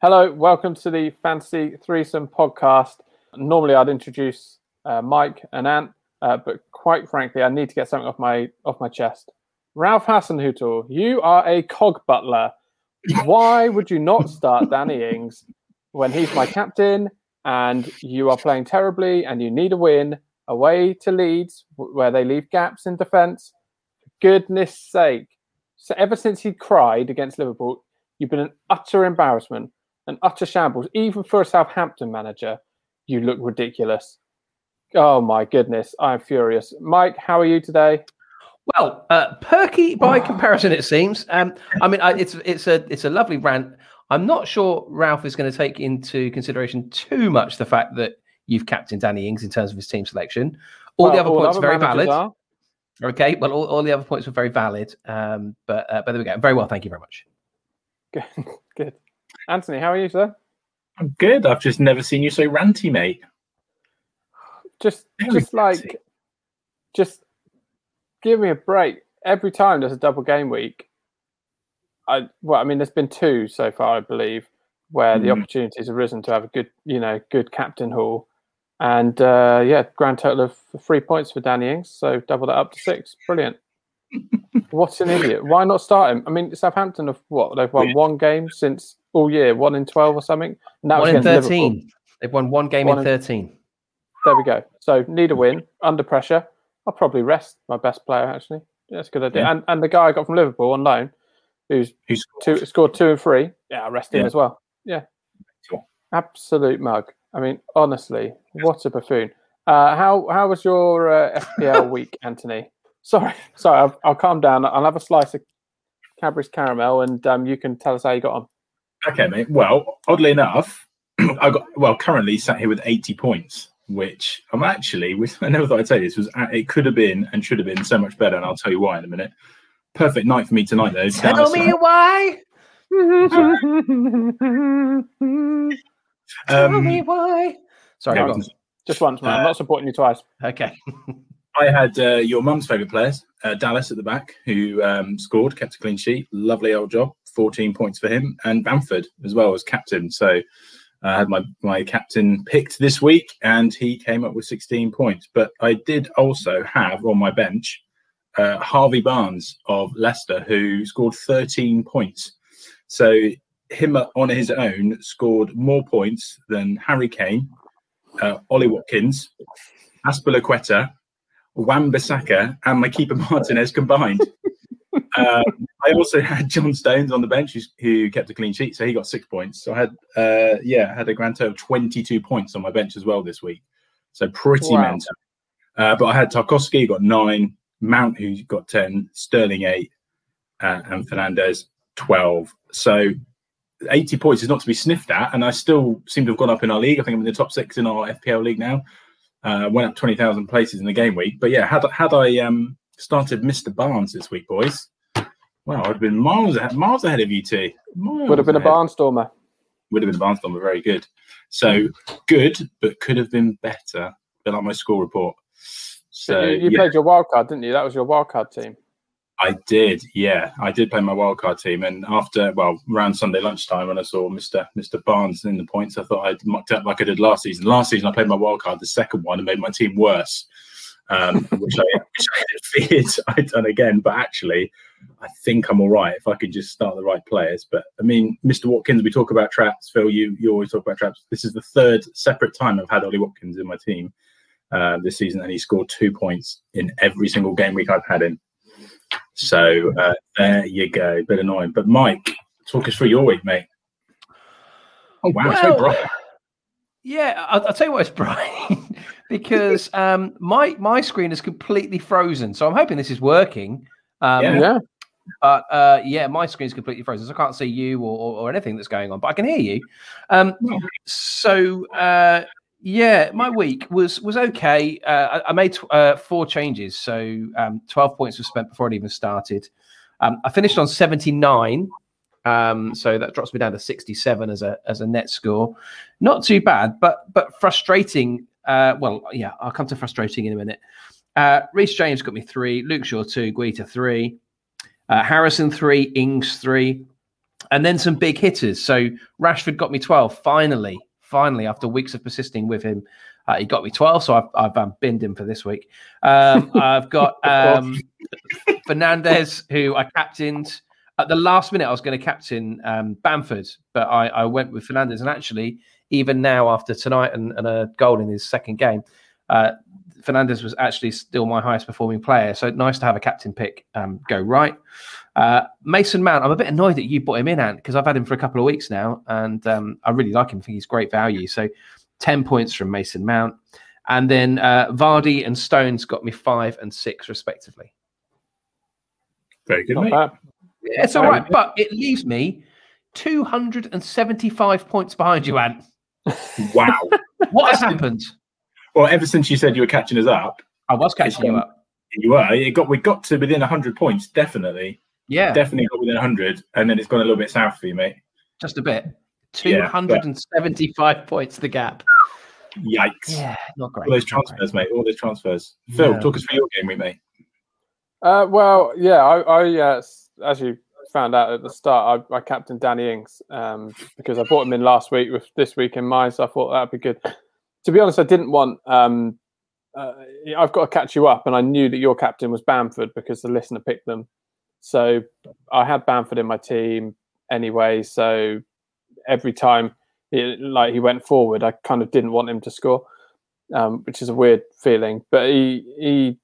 Hello, welcome to the Fantasy Threesome podcast. Normally, I'd introduce uh, Mike and Ant, uh, but quite frankly, I need to get something off my off my chest. Ralph Hasenhüttl, you are a cog butler. Why would you not start Danny Ings when he's my captain and you are playing terribly and you need a win away to Leeds where they leave gaps in defence? Goodness sake! So ever since he cried against Liverpool, you've been an utter embarrassment, an utter shambles. Even for a Southampton manager, you look ridiculous. Oh my goodness, I'm furious. Mike, how are you today? Well, uh, perky by comparison, it seems. Um, I mean, I, it's it's a it's a lovely rant. I'm not sure Ralph is going to take into consideration too much the fact that you've captained Danny Ings in terms of his team selection. All well, the other all points are very valid. Are. Okay, well, all, all, the other points were very valid. Um, but uh, but there we go. Very well, thank you very much. Good, good. Anthony, how are you, sir? I'm good. I've just never seen you so ranty, mate. Just, very just ranty. like, just give me a break. Every time there's a double game week, I well, I mean, there's been two so far, I believe, where mm. the mm-hmm. opportunities have risen to have a good, you know, good captain haul, and uh, yeah, grand total of three points for Danny Ings, so double that up to six. Brilliant. What's an idiot? Why not start him? I mean, Southampton have what? They've won one game since all year, one in twelve or something. And that one in thirteen. Liverpool. They've won one game one in thirteen. There we go. So need a win under pressure. I'll probably rest my best player actually. Yeah, that's a good idea. Yeah. And and the guy I got from Liverpool on loan, who's who's two scored two and three. Yeah, I'll rest him as well. Yeah. Cool. Absolute mug. I mean, honestly, what a buffoon. Uh, how how was your uh, FPL week, Anthony? Sorry, sorry. I'll, I'll, calm down. I'll have a slice of Cadbury's caramel, and um, you can tell us how you got on. Okay, mate. Well, oddly enough, I got well currently sat here with eighty points which I'm actually, I never thought I'd say this, was it could have been and should have been so much better. And I'll tell you why in a minute. Perfect night for me tonight, though. Tell me why. tell um, me why. Sorry, no, just once, man. Uh, I'm not supporting you twice. Okay. I had uh, your mum's favourite players, uh, Dallas at the back, who um, scored, kept a clean sheet. Lovely old job. 14 points for him. And Bamford as well as captain. So I had my, my captain picked this week and he came up with 16 points. But I did also have on my bench uh, Harvey Barnes of Leicester, who scored 13 points. So him on his own scored more points than Harry Kane, uh, Ollie Watkins, Azpilicueta, Wan-Bissaka, and my keeper Martinez combined. um, I also had John Stones on the bench who, who, kept a clean sheet, so he got six points. So I had, uh, yeah, had a grand total of 22 points on my bench as well this week. So pretty wow. mental. Uh, but I had Tarkowski, got nine, Mount, who got 10, Sterling, eight, uh, and Fernandes, 12. So 80 points is not to be sniffed at. And I still seem to have gone up in our league. I think I'm in the top six in our FPL league now. Uh, went up 20,000 places in the game week. But yeah, had, had I um, started Mr. Barnes this week, boys, well, I'd have been miles ahead, miles ahead of you two. Miles Would have been ahead. a barnstormer. Would have been a barnstormer. Very good. So good, but could have been better. Been like my school report. So you, you yeah. played your wild card, didn't you? That was your wild card team. I did, yeah. I did play my wildcard team, and after well, around Sunday lunchtime, when I saw Mister Mister Barnes in the points, I thought I'd mucked up like I did last season. Last season, I played my wildcard, the second one, and made my team worse, um, which, I, which I feared I'd done again. But actually, I think I'm all right if I can just start the right players. But I mean, Mr. Watkins, we talk about traps. Phil, you you always talk about traps. This is the third separate time I've had Ollie Watkins in my team uh, this season, and he scored two points in every single game week I've had him. So uh, there you go. A bit annoying, but Mike, talk us through your week, mate. Oh wow, well, so bright. Yeah, I'll, I'll, tell you what, it's bright because um, my my screen is completely frozen. So I'm hoping this is working. Um, yeah. But uh, yeah, my screen's completely frozen, so I can't see you or, or, or anything that's going on, but I can hear you. Um, so uh, yeah, my week was was okay. Uh, I, I, made uh, four changes, so um, twelve points were spent before it even started. Um, I finished on seventy nine, um, so that drops me down to sixty seven as a as a net score. Not too bad, but but frustrating. Uh, well, yeah, I'll come to frustrating in a minute. Uh, Reece James got me three, Luke Shaw two, Guaita three, uh, Harrison three, Ings three, and then some big hitters. So Rashford got me 12 finally, finally, after weeks of persisting with him. Uh, he got me 12, so I've, I've um, binned him for this week. Um, I've got um, Fernandes, who I captained. At the last minute, I was going to captain um, Bamford, but I, I, went with Fernandes. And actually, even now, after tonight and, and a goal in his second game, uh, Fernandes was actually still my highest performing player. So nice to have a captain pick um, go right. Uh, Mason Mount, I'm a bit annoyed that you brought him in, Ant, because I've had him for a couple of weeks now, and um, I really like him. I think he's great value. So 10 points from Mason Mount. And then uh, Vardy and Stones got me five and six, respectively. Very good, mate. Yeah, it's all right, but it leaves me 275 points behind you, Ant. Wow. what has happened? Well, ever since you said you were catching us up, I was catching you up. You were. It got we got to within hundred points, definitely. Yeah, definitely got within hundred, and then it's gone a little bit south for you, mate. Just a bit. Two hundred and seventy-five yeah, points the gap. Yikes! Yeah, not great. All those transfers, mate. All those transfers. Phil, yeah. talk us through your game week, mate. Uh, well, yeah, I, I uh, as you found out at the start, I, I captained Danny Ings um, because I bought him in last week with this week in mind, so I thought that'd be good to be honest, I didn't want. Um, uh, I've got to catch you up, and I knew that your captain was Bamford because the listener picked them. So I had Bamford in my team anyway. So every time, like he went forward, I kind of didn't want him to score, um, which is a weird feeling. But he he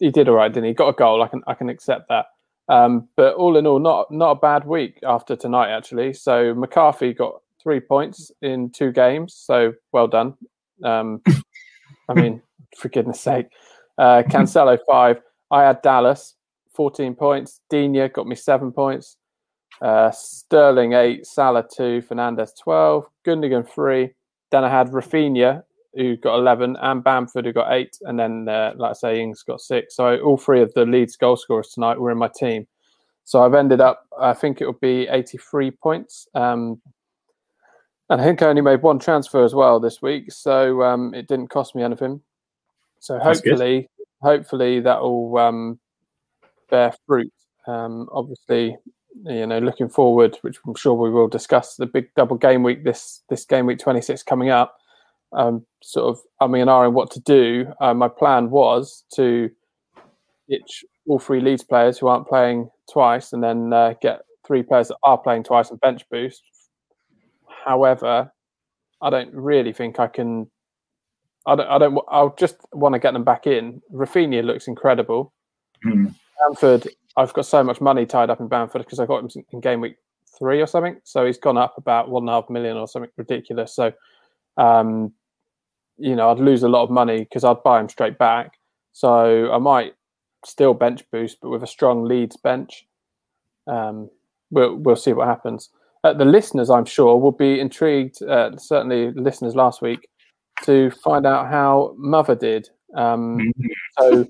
he did all right, didn't he got a goal. I can I can accept that. Um, but all in all, not not a bad week after tonight actually. So McCarthy got three points in two games. So well done. Um, I mean, for goodness sake. Uh, Cancelo, five. I had Dallas, 14 points. Digne got me seven points. Uh, Sterling, eight. Salah, two. Fernandes 12. Gundogan, three. Then I had Raphinha, who got 11, and Bamford, who got eight. And then, uh, like I say, Ings got six. So all three of the Leeds goal scorers tonight were in my team. So I've ended up, I think it would be 83 points. Um, and I think I only made one transfer as well this week, so um, it didn't cost me anything. So hopefully, hopefully that will um, bear fruit. Um, obviously, you know, looking forward, which I'm sure we will discuss the big double game week this this game week 26 coming up. Um, sort of I mean, and what to do. Uh, my plan was to ditch all three Leeds players who aren't playing twice, and then uh, get three players that are playing twice and bench boost However, I don't really think I can. I don't. I don't. I'll just want to get them back in. Raphinha looks incredible. Mm. Bamford, I've got so much money tied up in Bamford because I got him in game week three or something. So he's gone up about one and a half million or something ridiculous. So, um, you know, I'd lose a lot of money because I'd buy him straight back. So I might still bench boost, but with a strong Leeds bench. Um, we'll we'll see what happens uh, the listeners, I'm sure, will be intrigued. Uh, certainly, listeners last week to find out how Mother did. Um, so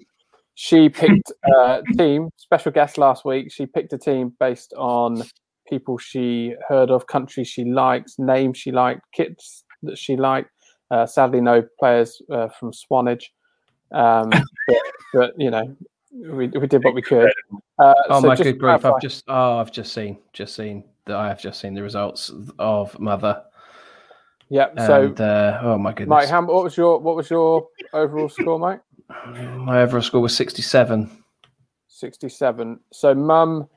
she picked a team. Special guest last week. She picked a team based on people she heard of, countries she likes, names she liked, kits that she liked. Uh, sadly, no players uh, from Swanage, um, but, but, you know, we, we did what we could. Uh, oh so my good grief! I've just oh, I've just seen, just seen that I have just seen the results of Mother. Yeah. And, so, uh, oh my goodness, Mike, how, what was your what was your overall score, Mike? My overall score was sixty-seven. Sixty-seven. So, Mum,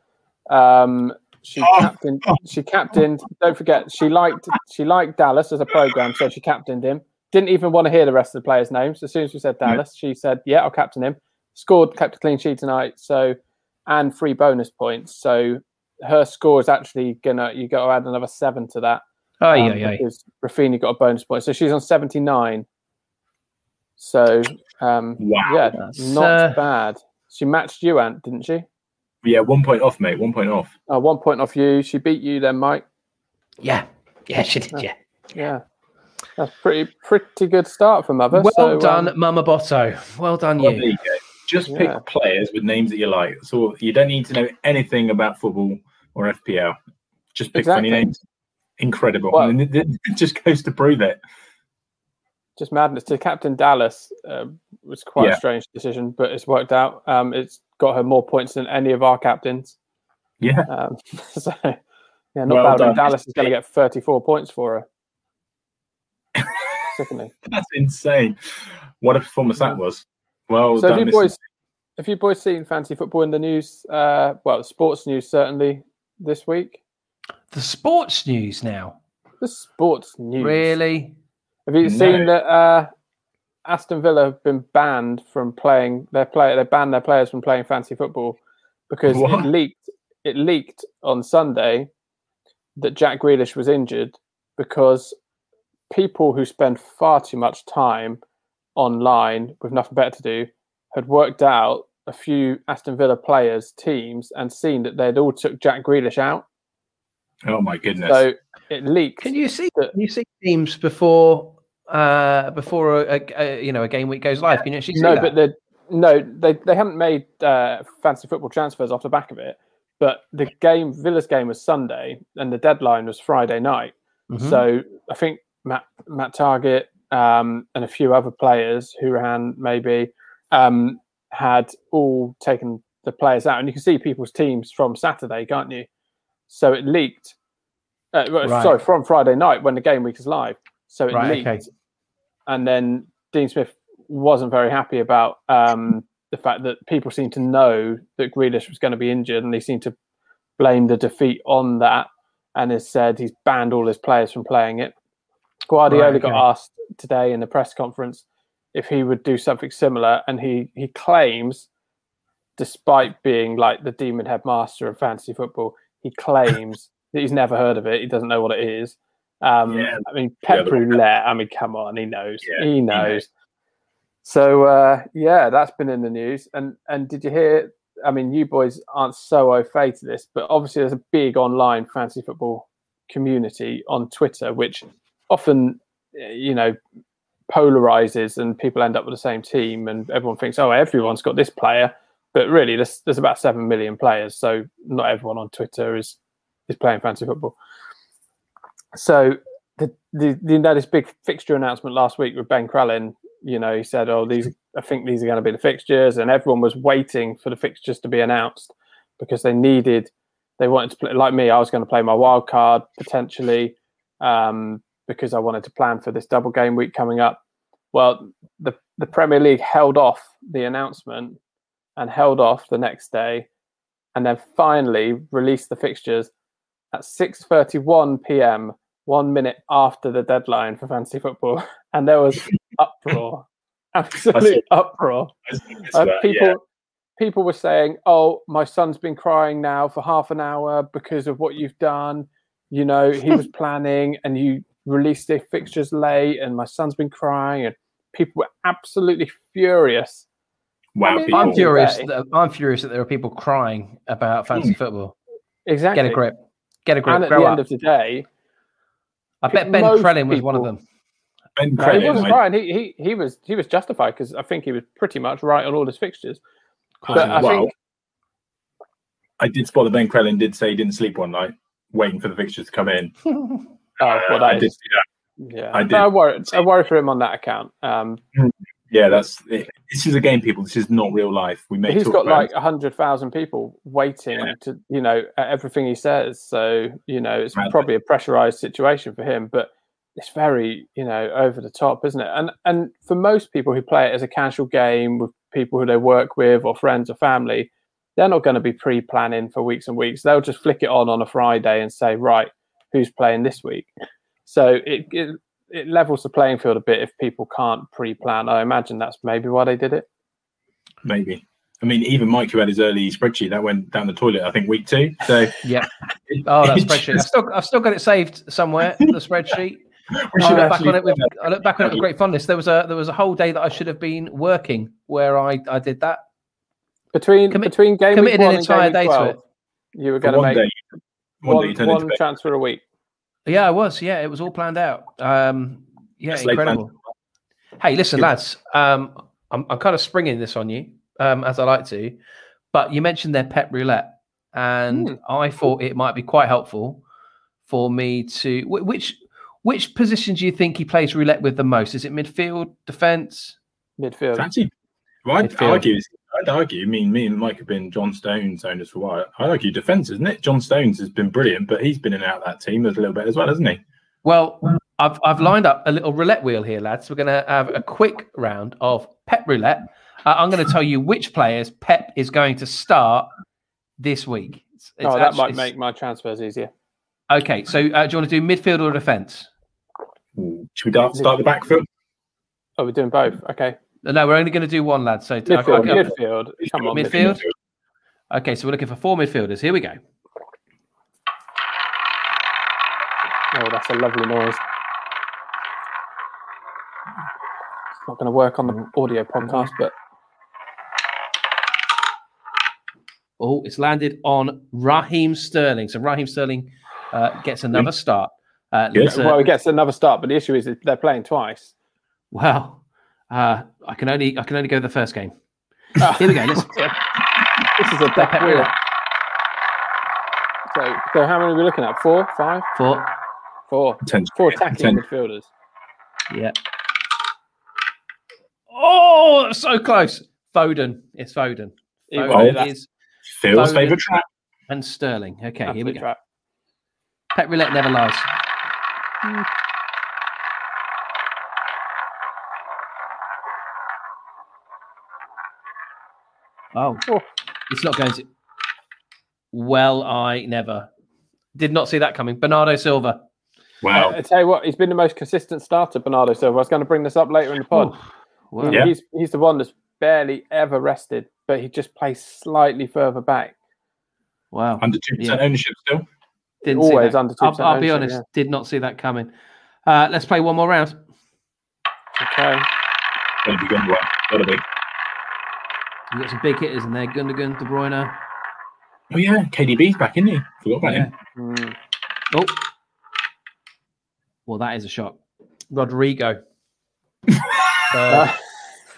um, she oh. captained. She captained. Don't forget, she liked she liked Dallas as a program, so she captained him. Didn't even want to hear the rest of the players' names. As soon as we said Dallas, she said, "Yeah, I'll captain him." Scored, kept a clean sheet tonight. So, and three bonus points. So her score is actually gonna you got to add another seven to that. Oh um, yeah, yeah. Because Raphinha got a bonus point, so she's on seventy nine. So um, wow. yeah, That's, not uh... bad. She matched you, Ant, didn't she? Yeah, one point off, mate. One point off. Uh, one point off you. She beat you then, Mike. Yeah, yeah, she did. Yeah, yeah. That's pretty pretty good start for Mother. Well so, done, um, Mama Botto. Well done, well, you. you Just pick yeah. players with names that you like. So you don't need to know anything about football or FPL. Just pick exactly. funny names. Incredible. Well, and it, it, just goes to prove it. Just madness. To Captain Dallas uh, was quite yeah. a strange decision, but it's worked out. Um, it's got her more points than any of our captains. Yeah. Um, so Yeah, not well bad. Dallas is going to get 34 points for her. Sickening. That's insane. What a performance that was. Well so done, have you boys, have you boys seen fancy football in the news? Uh, well, sports news certainly this week. The sports news now. The sports news. Really? Have you no. seen that uh, Aston Villa have been banned from playing their play? They banned their players from playing fancy football because what? it leaked. It leaked on Sunday that Jack Grealish was injured because people who spend far too much time online with nothing better to do had worked out a few Aston Villa players' teams and seen that they'd all took Jack Grealish out. Oh my goodness! So it leaked. Can you see? That, can you see teams before uh, before a, a, you know a game week goes live? Can you actually see no, that? but the no, they they haven't made uh, fancy football transfers off the back of it. But the game, Villa's game was Sunday, and the deadline was Friday night. Mm-hmm. So I think Matt Matt Targett um, and a few other players who ran maybe um, had all taken the players out, and you can see people's teams from Saturday, can't you? So it leaked. Uh, right. Sorry, from Friday night when the game week is live. So it right, leaked, okay. And then Dean Smith wasn't very happy about um, the fact that people seem to know that Grealish was going to be injured, and they seem to blame the defeat on that, and has said he's banned all his players from playing it. Guardiola right, got asked today in the press conference if he would do something similar, and he he claims, despite being like the demon headmaster of fantasy football, he claims that he's never heard of it. He doesn't know what it is. Um, yeah. I mean, Pep yeah, Roulette. I mean, come on, he knows. Yeah, he, knows. he knows. So uh, yeah, that's been in the news. And and did you hear? I mean, you boys aren't so au fait to this, but obviously there's a big online fantasy football community on Twitter, which often, you know, polarizes and people end up with the same team and everyone thinks, oh, everyone's got this player. But really, there's, there's about 7 million players. So not everyone on Twitter is, is playing fantasy football. So the, the, know, this big fixture announcement last week with Ben Crellin, you know, he said, oh, these, I think these are going to be the fixtures. And everyone was waiting for the fixtures to be announced because they needed, they wanted to play, like me, I was going to play my wild card potentially. Um, because I wanted to plan for this double game week coming up. Well, the, the Premier League held off the announcement and held off the next day and then finally released the fixtures at 6.31 p.m., one minute after the deadline for fantasy football. And there was uproar, absolute uproar. Uh, people, yeah. people were saying, oh, my son's been crying now for half an hour because of what you've done. You know, he was planning and you released their fixtures late, and my son's been crying, and people were absolutely furious. Wow, I am furious. That, I'm furious that there are people crying about fantasy hmm. football. Exactly. Get a grip. Get a grip. And at the up. end of the day, I bet Ben Crellin was one of them. Ben Crellin, he wasn't crying. He, he he was he was justified because I think he was pretty much right on all his fixtures. But I well, think I did spot that Ben Crellin did say he didn't sleep one night waiting for the fixtures to come in. Oh, well, I did see that. Yeah, I did. No, I worry. I worry for him on that account. Um, hmm. Yeah, that's this is a game, people. This is not real life. We may. He's got like a hundred thousand people waiting yeah. to, you know, everything he says. So you know, it's probably a pressurized situation for him, but it's very, you know, over the top, isn't it? And and for most people who play it as a casual game with people who they work with or friends or family, they're not going to be pre-planning for weeks and weeks. They'll just flick it on on a Friday and say, right, who's playing this week. So it, it, it levels the playing field a bit if people can't pre-plan. I imagine that's maybe why they did it. Maybe. I mean, even Mike, who had his early spreadsheet, that went down the toilet. I think week two. So yeah. Oh, that spreadsheet. I've still, I've still got it saved somewhere. The spreadsheet. I look back on it with I look back on it with great fondness. There was a there was a whole day that I should have been working where I I did that. Between between game committed an entire day 12, to it. You were going to make day one, one, one transfer a week. Yeah, I was. Yeah, it was all planned out. Um, yeah, That's incredible. Hey, listen, lads. Um, I'm, I'm kind of springing this on you um, as I like to, but you mentioned their Pep roulette, and mm. I thought it might be quite helpful for me to which which position do you think he plays roulette with the most? Is it midfield, defense? Midfield. Actually, well, I'd argue I'd argue. I mean, me and Mike have been John Stones owners for a while. I'd argue defence, isn't it? John Stones has been brilliant, but he's been in and out of that team a little bit as well, hasn't he? Well, I've I've lined up a little roulette wheel here, lads. We're going to have a quick round of Pep roulette. Uh, I'm going to tell you which players Pep is going to start this week. It's, it's oh, that actually, might make my transfers easier. Okay, so uh, do you want to do midfield or defence? Should we start the back foot? Oh, we're doing both. Okay. No, we're only going to do do one, lad. So midfield. Okay, midfield. Come on, midfield. midfield. Okay, so we're looking for four midfielders. Here we go. Oh, that's a lovely noise. It's not going to work on the audio podcast, but. Oh, it's landed on Raheem Sterling. So Raheem Sterling uh, gets another start. Uh, yes. well, he gets another start, but the issue is they're playing twice. Well, uh, I can only I can only go the first game. Oh. Here we go. Let's, this is a deck wheel. So, so how many are we looking at? Four, five, four, four, ten, four attacking midfielders. Yeah. Oh, so close. Foden. It's Foden. Foden oh, is Phil's favorite trap. And Sterling. Okay, Absolute here we go. Trap. Pep roulette never lies. Oh, oh, it's not going to. Well, I never did not see that coming. Bernardo Silva. Wow. I tell you what, he's been the most consistent starter, Bernardo Silva. I was going to bring this up later in the pod. Wow. Yeah. He's, he's the one that's barely ever rested, but he just plays slightly further back. Wow. Under 2% yeah. ownership still? Didn't Always under 2%. I'll, I'll be honest, yeah. did not see that coming. Uh, let's play one more round. Okay. Gotta be good, Gotta be. You got some big hitters in there. Gundogan, De Bruyne. Oh yeah, KDB's back, isn't he? Forgot about yeah. him. Mm. Oh, well, that is a shock. Rodrigo. so,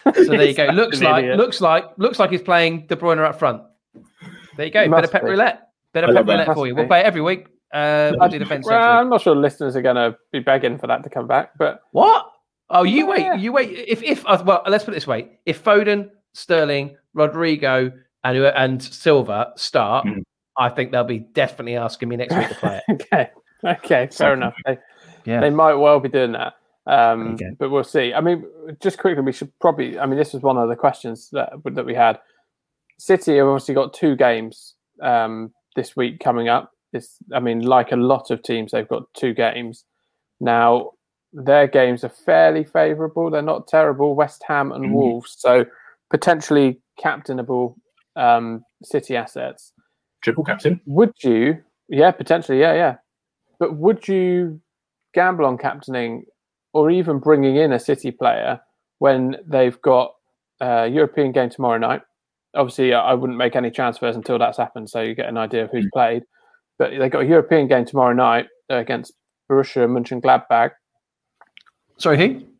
so there you go. Looks like looks like looks like he's playing De Bruyne up front. There you go. Better Pep roulette. Better Pep roulette for you. We'll play it every week. Uh, we'll do defense. Well, I'm not sure listeners are going to be begging for that to come back, but what? Oh, you yeah. wait, you wait. If if uh, well, let's put it this way: if Foden, Sterling, Rodrigo, and and Silva start, mm. I think they'll be definitely asking me next week to play it. okay, okay, fair enough. They, yeah. they might well be doing that, um, okay. but we'll see. I mean, just quickly, we should probably. I mean, this was one of the questions that that we had. City have obviously got two games um, this week coming up. It's, I mean, like a lot of teams, they've got two games now. Their games are fairly favourable. They're not terrible. West Ham and mm-hmm. Wolves, so potentially captainable um, City assets. Triple captain? Would you? Yeah, potentially. Yeah, yeah. But would you gamble on captaining or even bringing in a City player when they've got a European game tomorrow night? Obviously, I wouldn't make any transfers until that's happened, so you get an idea of who's mm. played. But they've got a European game tomorrow night against Borussia Mönchengladbach. Sorry, who?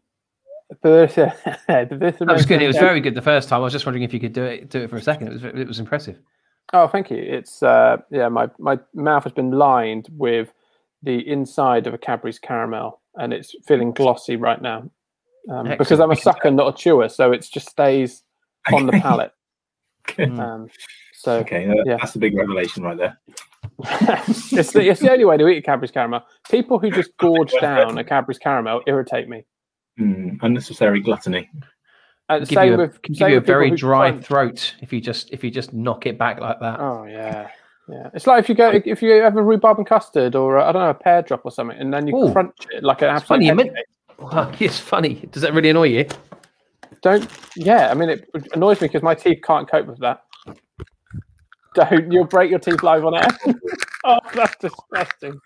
Borussia. that was good. It was very good the first time. I was just wondering if you could do it do it for a second. It was it was impressive. Oh, thank you. It's uh, yeah, my my mouth has been lined with the inside of a Cadbury's caramel, and it's feeling glossy right now um, because I'm a sucker, not a chewer. So it just stays on the palate. um, so okay, yeah. that's a big revelation right there. it's, the, it's the only way to eat a Cadbury's caramel. People who just gorge down a Cadbury's caramel irritate me. Mm, unnecessary gluttony. Uh, give you a, with, give you a very dry crunch. throat if you just if you just knock it back like that. Oh yeah, yeah. It's like if you go if you have a rhubarb and custard or I don't know a pear drop or something, and then you Ooh, crunch it like an absolute. Funny, meant, it's funny. Does that really annoy you? Don't. Yeah, I mean it annoys me because my teeth can't cope with that. Don't. You'll break your teeth live on air. oh, that's disgusting.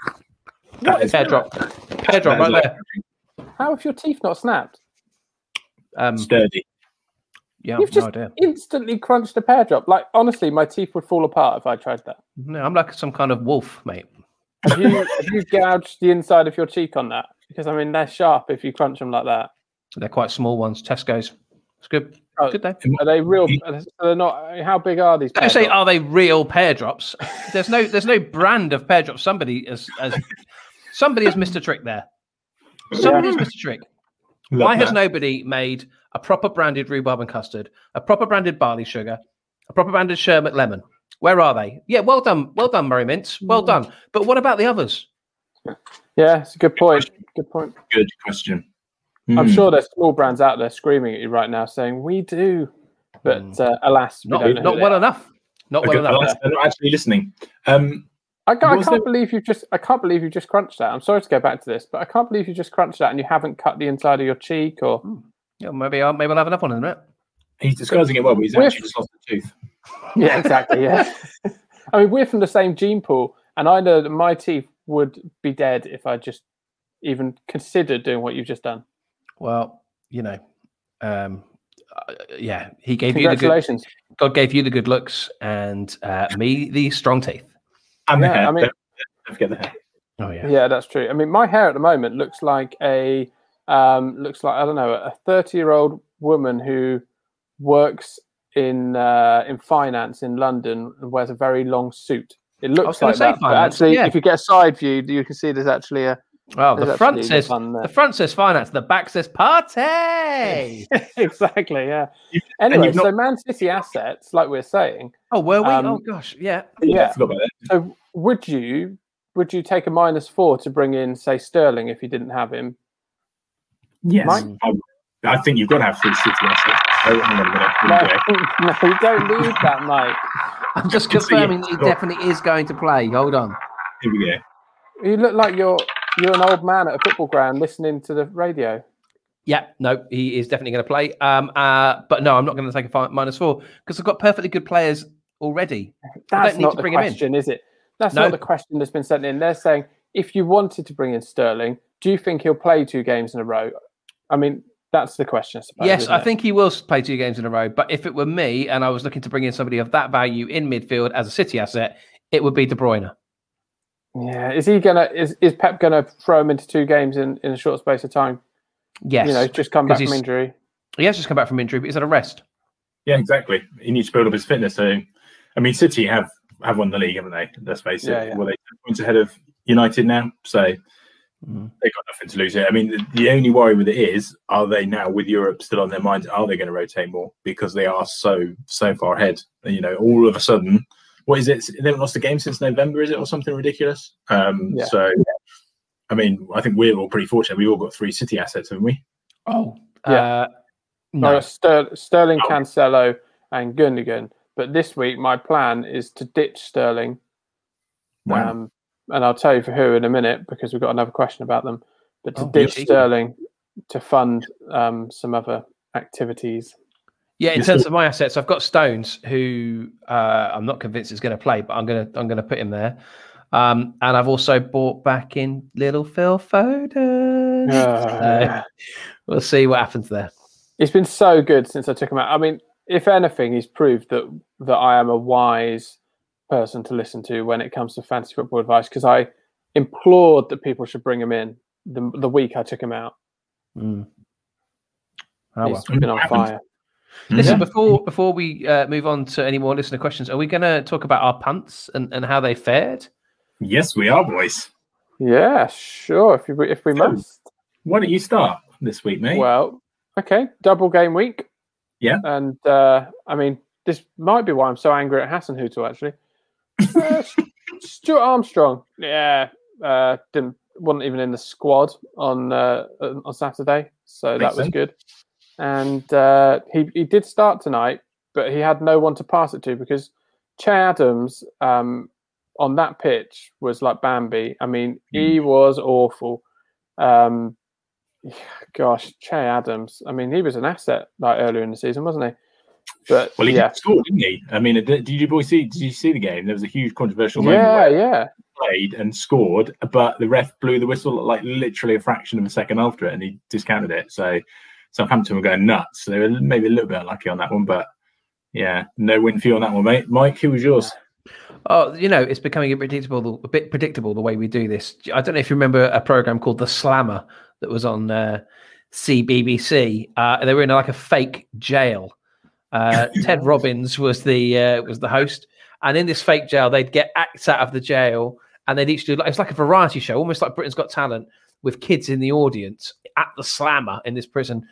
That is pear drop. Pear drop right there. How have your teeth not snapped? Um, Sturdy. Yeah, You've just no instantly crunched a pear drop. Like honestly, my teeth would fall apart if I tried that. No, I'm like some kind of wolf, mate. Have you, have you gouged the inside of your cheek on that? Because I mean, they're sharp if you crunch them like that. They're quite small ones. Tesco's. It's good. Oh, good day. Are they real? They're not. How big are these? Don't say drops? are they real pear drops. There's no. There's no brand of pear drops. Somebody has, has somebody has missed a trick there. Somebody's yeah. missed a trick. Love Why that. has nobody made a proper branded rhubarb and custard, a proper branded barley sugar, a proper branded sherbet lemon. Where are they? Yeah, well done, well done, Murray Mints, well done. But what about the others? Yeah, it's a good point. Good point. Good question. Mm. I'm sure there's small brands out there screaming at you right now saying we do, but mm. uh, alas, we not, not well enough. Not well enough. Alas, they're not actually listening. Um, I, can't, I can't believe you just. I can't believe you just crunched that. I'm sorry to go back to this, but I can't believe you just crunched that and you haven't cut the inside of your cheek or. Hmm. Yeah, maybe I'll maybe I'll have another one in a minute. He's disguising it well, but he's actually just lost a tooth. Yeah, exactly. Yeah. I mean, we're from the same gene pool, and I know that my teeth would be dead if I just even considered doing what you've just done. Well, you know, um, uh, yeah, he gave you the good. God gave you the good looks, and uh, me the strong teeth. And yeah, the hair. I mean, don't forget the hair. Oh yeah, yeah, that's true. I mean, my hair at the moment looks like a um, looks like I don't know a thirty-year-old woman who works in uh, in finance in London and wears a very long suit. It looks like that, but actually, yeah. if you get a side view, you can see there's actually a well, the front says the front says finance, the back says party. exactly, yeah. Anyway, not... so Man City assets, like we are saying. Oh, were we? Um, oh gosh, yeah. Yeah. So would you would you take a minus four to bring in, say, Sterling if you didn't have him? Yes. I, I think you've got to have three City assets. Oh, hang on a minute. No, no, you don't need that, Mike. I'm just confirming that he definitely is going to play. Hold on. Here we go. You look like you're you're an old man at a football ground listening to the radio. Yeah, no, he is definitely going to play. Um, uh, but no, I'm not going to take a five, minus four because I've got perfectly good players already. That's not the question, is it? That's no. not the question that's been sent in. They're saying if you wanted to bring in Sterling, do you think he'll play two games in a row? I mean, that's the question. I suppose, yes, I think he will play two games in a row. But if it were me and I was looking to bring in somebody of that value in midfield as a City asset, it would be De Bruyne. Yeah, is he gonna is is Pep gonna throw him into two games in in a short space of time? Yes, you know, just come back from injury. He has just come back from injury, but he's at a rest. Yeah, exactly. He needs to build up his fitness. So, I mean, City have have won the league, haven't they? Let's face it. Yeah, yeah. Well, they points ahead of United now, so mm. they've got nothing to lose here. I mean, the, the, only worry with it is, are they now with Europe still on their minds? Are they going to rotate more because they are so so far ahead? You know, all of a sudden what is it? They haven't lost a game since November, is it, or something ridiculous? Um, yeah. So, I mean, I think we're all pretty fortunate. We've all got three City assets, haven't we? Oh, yeah. Uh, no. Ster- Sterling, oh. Cancelo, and Gundogan. But this week, my plan is to ditch Sterling. Wow. Um, and I'll tell you for who in a minute because we've got another question about them. But to oh, ditch Sterling to fund um, some other activities. Yeah, in terms of my assets, I've got Stones, who uh, I'm not convinced is going to play, but I'm going to I'm going to put him there. Um, and I've also bought back in little Phil Foden. Uh, so we'll see what happens there. It's been so good since I took him out. I mean, if anything, he's proved that that I am a wise person to listen to when it comes to fantasy football advice because I implored that people should bring him in the the week I took him out. Mm. Oh, he's well. been on fire. Listen, yeah. before before we uh, move on to any more listener questions, are we going to talk about our punts and, and how they fared? Yes, we are, boys. Yeah, sure. If we if we so, must. Why don't you start this week, mate? Well, okay, double game week. Yeah, and uh, I mean, this might be why I'm so angry at Hasenhüttl. Actually, uh, Stuart Armstrong, yeah, uh, didn't wasn't even in the squad on uh, on Saturday, so Makes that was sense. good and uh, he he did start tonight, but he had no one to pass it to because Che Adams um, on that pitch was like Bambi. I mean, he hmm. was awful. Um, gosh, Che Adams. I mean, he was an asset like earlier in the season, wasn't he? But well, he yeah. scored, didn't he? I mean, did you boys see? Did you see the game? There was a huge controversial moment. Yeah, yeah. Played and scored, but the ref blew the whistle like literally a fraction of a second after it, and he discounted it. So Southampton were going nuts. So they were maybe a little bit unlucky on that one, but yeah, no win for you on that one, mate. Mike, who was yours? Oh, you know, it's becoming a predictable, a bit predictable the way we do this. I don't know if you remember a program called The Slammer that was on uh, CBBC. Uh, they were in like a fake jail. Uh, Ted Robbins was the uh, was the host, and in this fake jail, they'd get acts out of the jail, and they'd each do like it's like a variety show, almost like Britain's Got Talent, with kids in the audience at the slammer in this prison.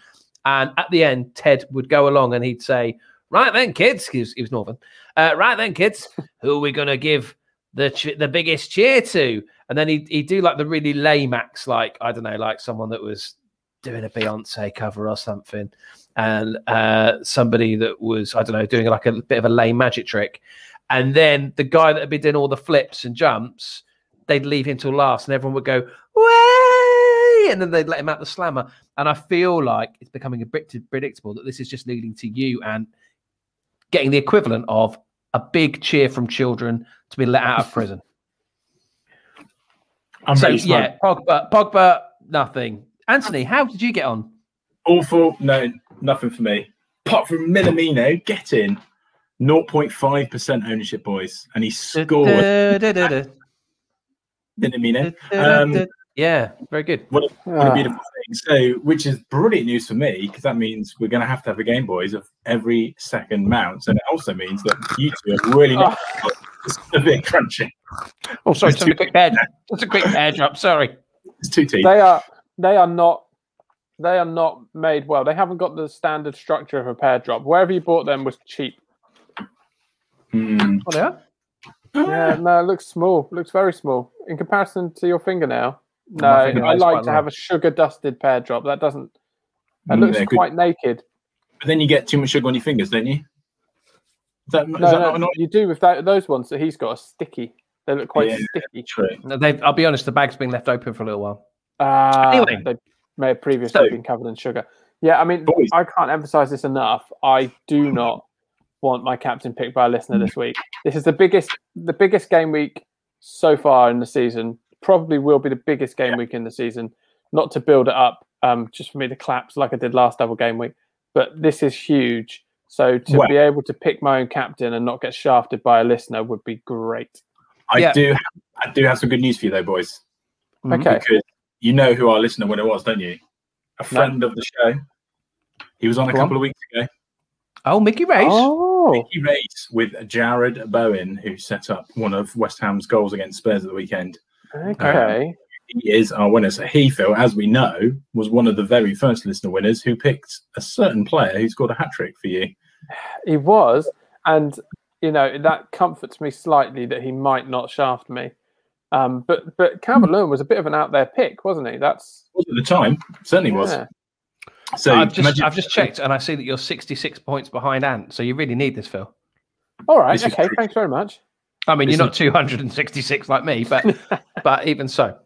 And at the end, Ted would go along and he'd say, "Right then, kids," he was, he was Northern. Uh, right then, kids, who are we going to give the ch- the biggest cheer to? And then he'd, he'd do like the really lame acts, like I don't know, like someone that was doing a Beyonce cover or something, and uh, somebody that was I don't know doing like a bit of a lame magic trick, and then the guy that had been doing all the flips and jumps, they'd leave him till last, and everyone would go way, and then they'd let him out the slammer. And I feel like it's becoming a bit predictable that this is just leading to you and getting the equivalent of a big cheer from children to be let out of prison. I'm so yeah, Pogba, Pogba, nothing. Anthony, how did you get on? Awful. No, nothing for me. Apart from Minamino getting 0.5% ownership, boys, and he scored. Minamino. Yeah, very good. What a, what a ah. beautiful thing. So, which is brilliant news for me because that means we're going to have to have a game, boys, of every second mount. And it also means that you two are really ah. not a bit crunchy. Oh, sorry, just a quick air, just a quick air drop. Sorry, it's two teeth. They are they are not they are not made well. They haven't got the standard structure of a pear drop. Wherever you bought them was cheap. Mm. Oh, they are. Ah. Yeah, no, it looks small. It looks very small in comparison to your fingernail. No, I like to have a sugar dusted pear drop. That doesn't. That mm, looks quite naked. But then you get too much sugar on your fingers, don't you? Is that, no, is that no, you do with that, those ones that he's got are sticky. They look quite yeah, sticky. True. They've, I'll be honest, the bag's been left open for a little while. Uh, anyway, they may have previously so, been covered in sugar. Yeah, I mean, boys. I can't emphasize this enough. I do not want my captain picked by a listener this week. This is the biggest, the biggest game week so far in the season. Probably will be the biggest game yeah. week in the season. Not to build it up, um, just for me to collapse like I did last double game week. But this is huge. So to well, be able to pick my own captain and not get shafted by a listener would be great. I yeah. do. I do have some good news for you though, boys. Okay. Because you know who our listener winner was, don't you? A friend no. of the show. He was on a couple on. of weeks ago. Oh, Mickey Race. Oh, Mickey Race with Jarrod Bowen, who set up one of West Ham's goals against Spurs at the weekend. Okay. Um, he is our winner. So he, Phil, as we know, was one of the very first listener winners who picked a certain player who scored a hat trick for you. He was, and you know that comforts me slightly that he might not shaft me. Um, but but Calvert Lewin was a bit of an out there pick, wasn't he? That's at the time, certainly yeah. was. So I've just imagine... I've just checked and I see that you're 66 points behind Ant. So you really need this, Phil. All right. This okay. Thanks very much. I mean, you're not 266 like me, but but even so.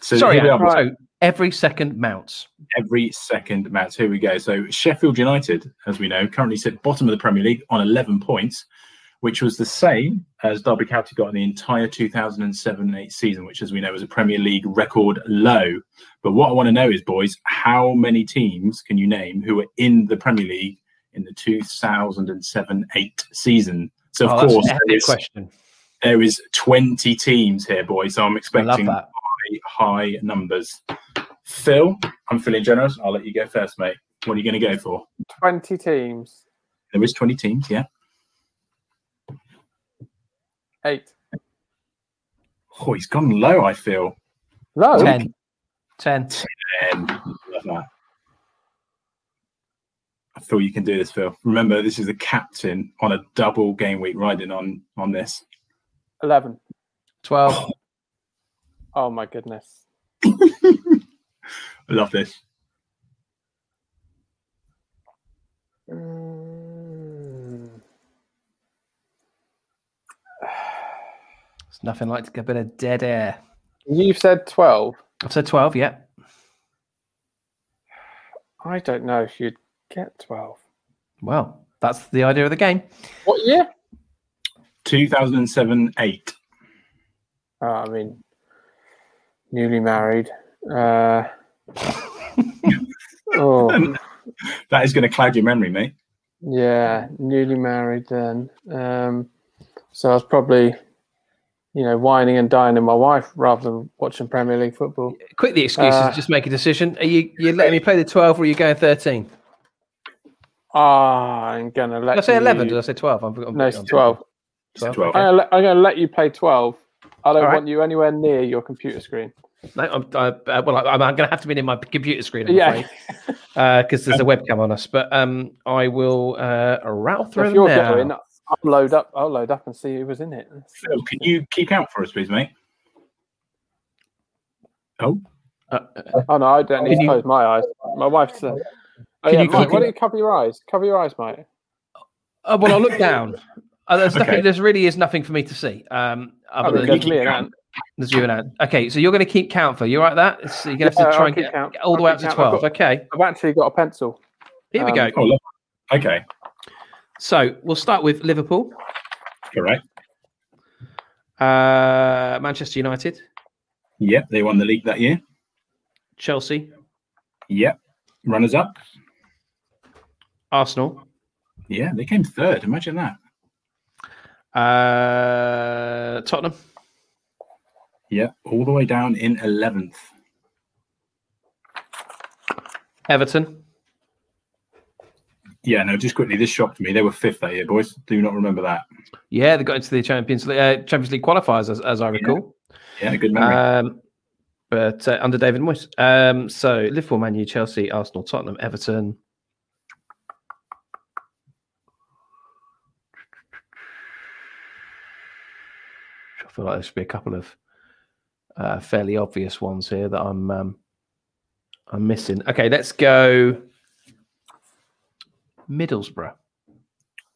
So Sorry, so every second mounts. Every second mounts. Here we go. So Sheffield United, as we know, currently sit bottom of the Premier League on 11 points, which was the same as Derby County got in the entire 2007-8 season, which, as we know, was a Premier League record low. But what I want to know is, boys, how many teams can you name who were in the Premier League in the 2007-8 season? So, of oh, course, there is, question. there is 20 teams here, boys. So I'm expecting high, high numbers. Phil, I'm feeling generous. I'll let you go first, mate. What are you going to go for? 20 teams. There is 20 teams, yeah. Eight. Oh, he's gone low, I feel. Low? Ten. Ten. Ten. Love that. I thought you can do this, Phil. Remember, this is the captain on a double game week riding on on this. Eleven. Twelve. Oh, oh my goodness. I love this. Mm. Nothing like to get a bit of dead air. You've said 12. I've said 12, yeah. I don't know if you'd get 12. Well, that's the idea of the game. What year? 2007 8. Uh, I mean, newly married. Uh, oh. that is going to cloud your memory, mate. Yeah, newly married then. Um, so I was probably you know, wining and dining my wife rather than watching Premier League football. Quick, the excuses. Uh, just make a decision. Are you you letting me play the twelve, or are you going thirteen? Ah, I'm gonna let. Did I say eleven? Did I say twelve? I'm, I'm no, it's twelve. 12. 12. I'm, gonna let, I'm, gonna let, you play twelve. I don't right. want you anywhere near your computer screen. No, I'm, I, uh, well, I, am going to have to be in my computer screen, I'm yeah, because uh, there's a webcam on us. But um, I will uh, rattle through if you're now. Going, I'll load up. I'll load up and see who was in it. Phil, can you keep out for us, please, mate? Oh. Uh, oh no, I don't need to close my eyes. My wife's. Uh, oh, yeah, Mike, why don't you cover your eyes? Cover your eyes, mate. Oh, well, I'll look down. Uh, there's, okay. nothing, there's really is nothing for me to see. Um, other oh, than me and Ant. There's you and Ant. Okay, so you're going to keep count for you right that? So you're going to have to try and get, get, all the I'll way up to twelve. I've got, okay. I've actually got a pencil. Here um, we go. Oh, okay. So we'll start with Liverpool. Correct. Uh, Manchester United. Yep, they won the league that year. Chelsea. Yep, runners up. Arsenal. Yeah, they came third. Imagine that. Uh, Tottenham. Yeah, all the way down in 11th. Everton. Yeah, no, just quickly, this shocked me. They were fifth that year, boys. Do not remember that? Yeah, they got into the Champions League, uh, Champions League qualifiers, as, as I recall. Yeah, yeah good memory. Um, but uh, under David Moyes. Um, so Liverpool, Man U, Chelsea, Arsenal, Tottenham, Everton. Feel like there should be a couple of uh, fairly obvious ones here that I'm um, I'm missing. Okay, let's go. Middlesbrough.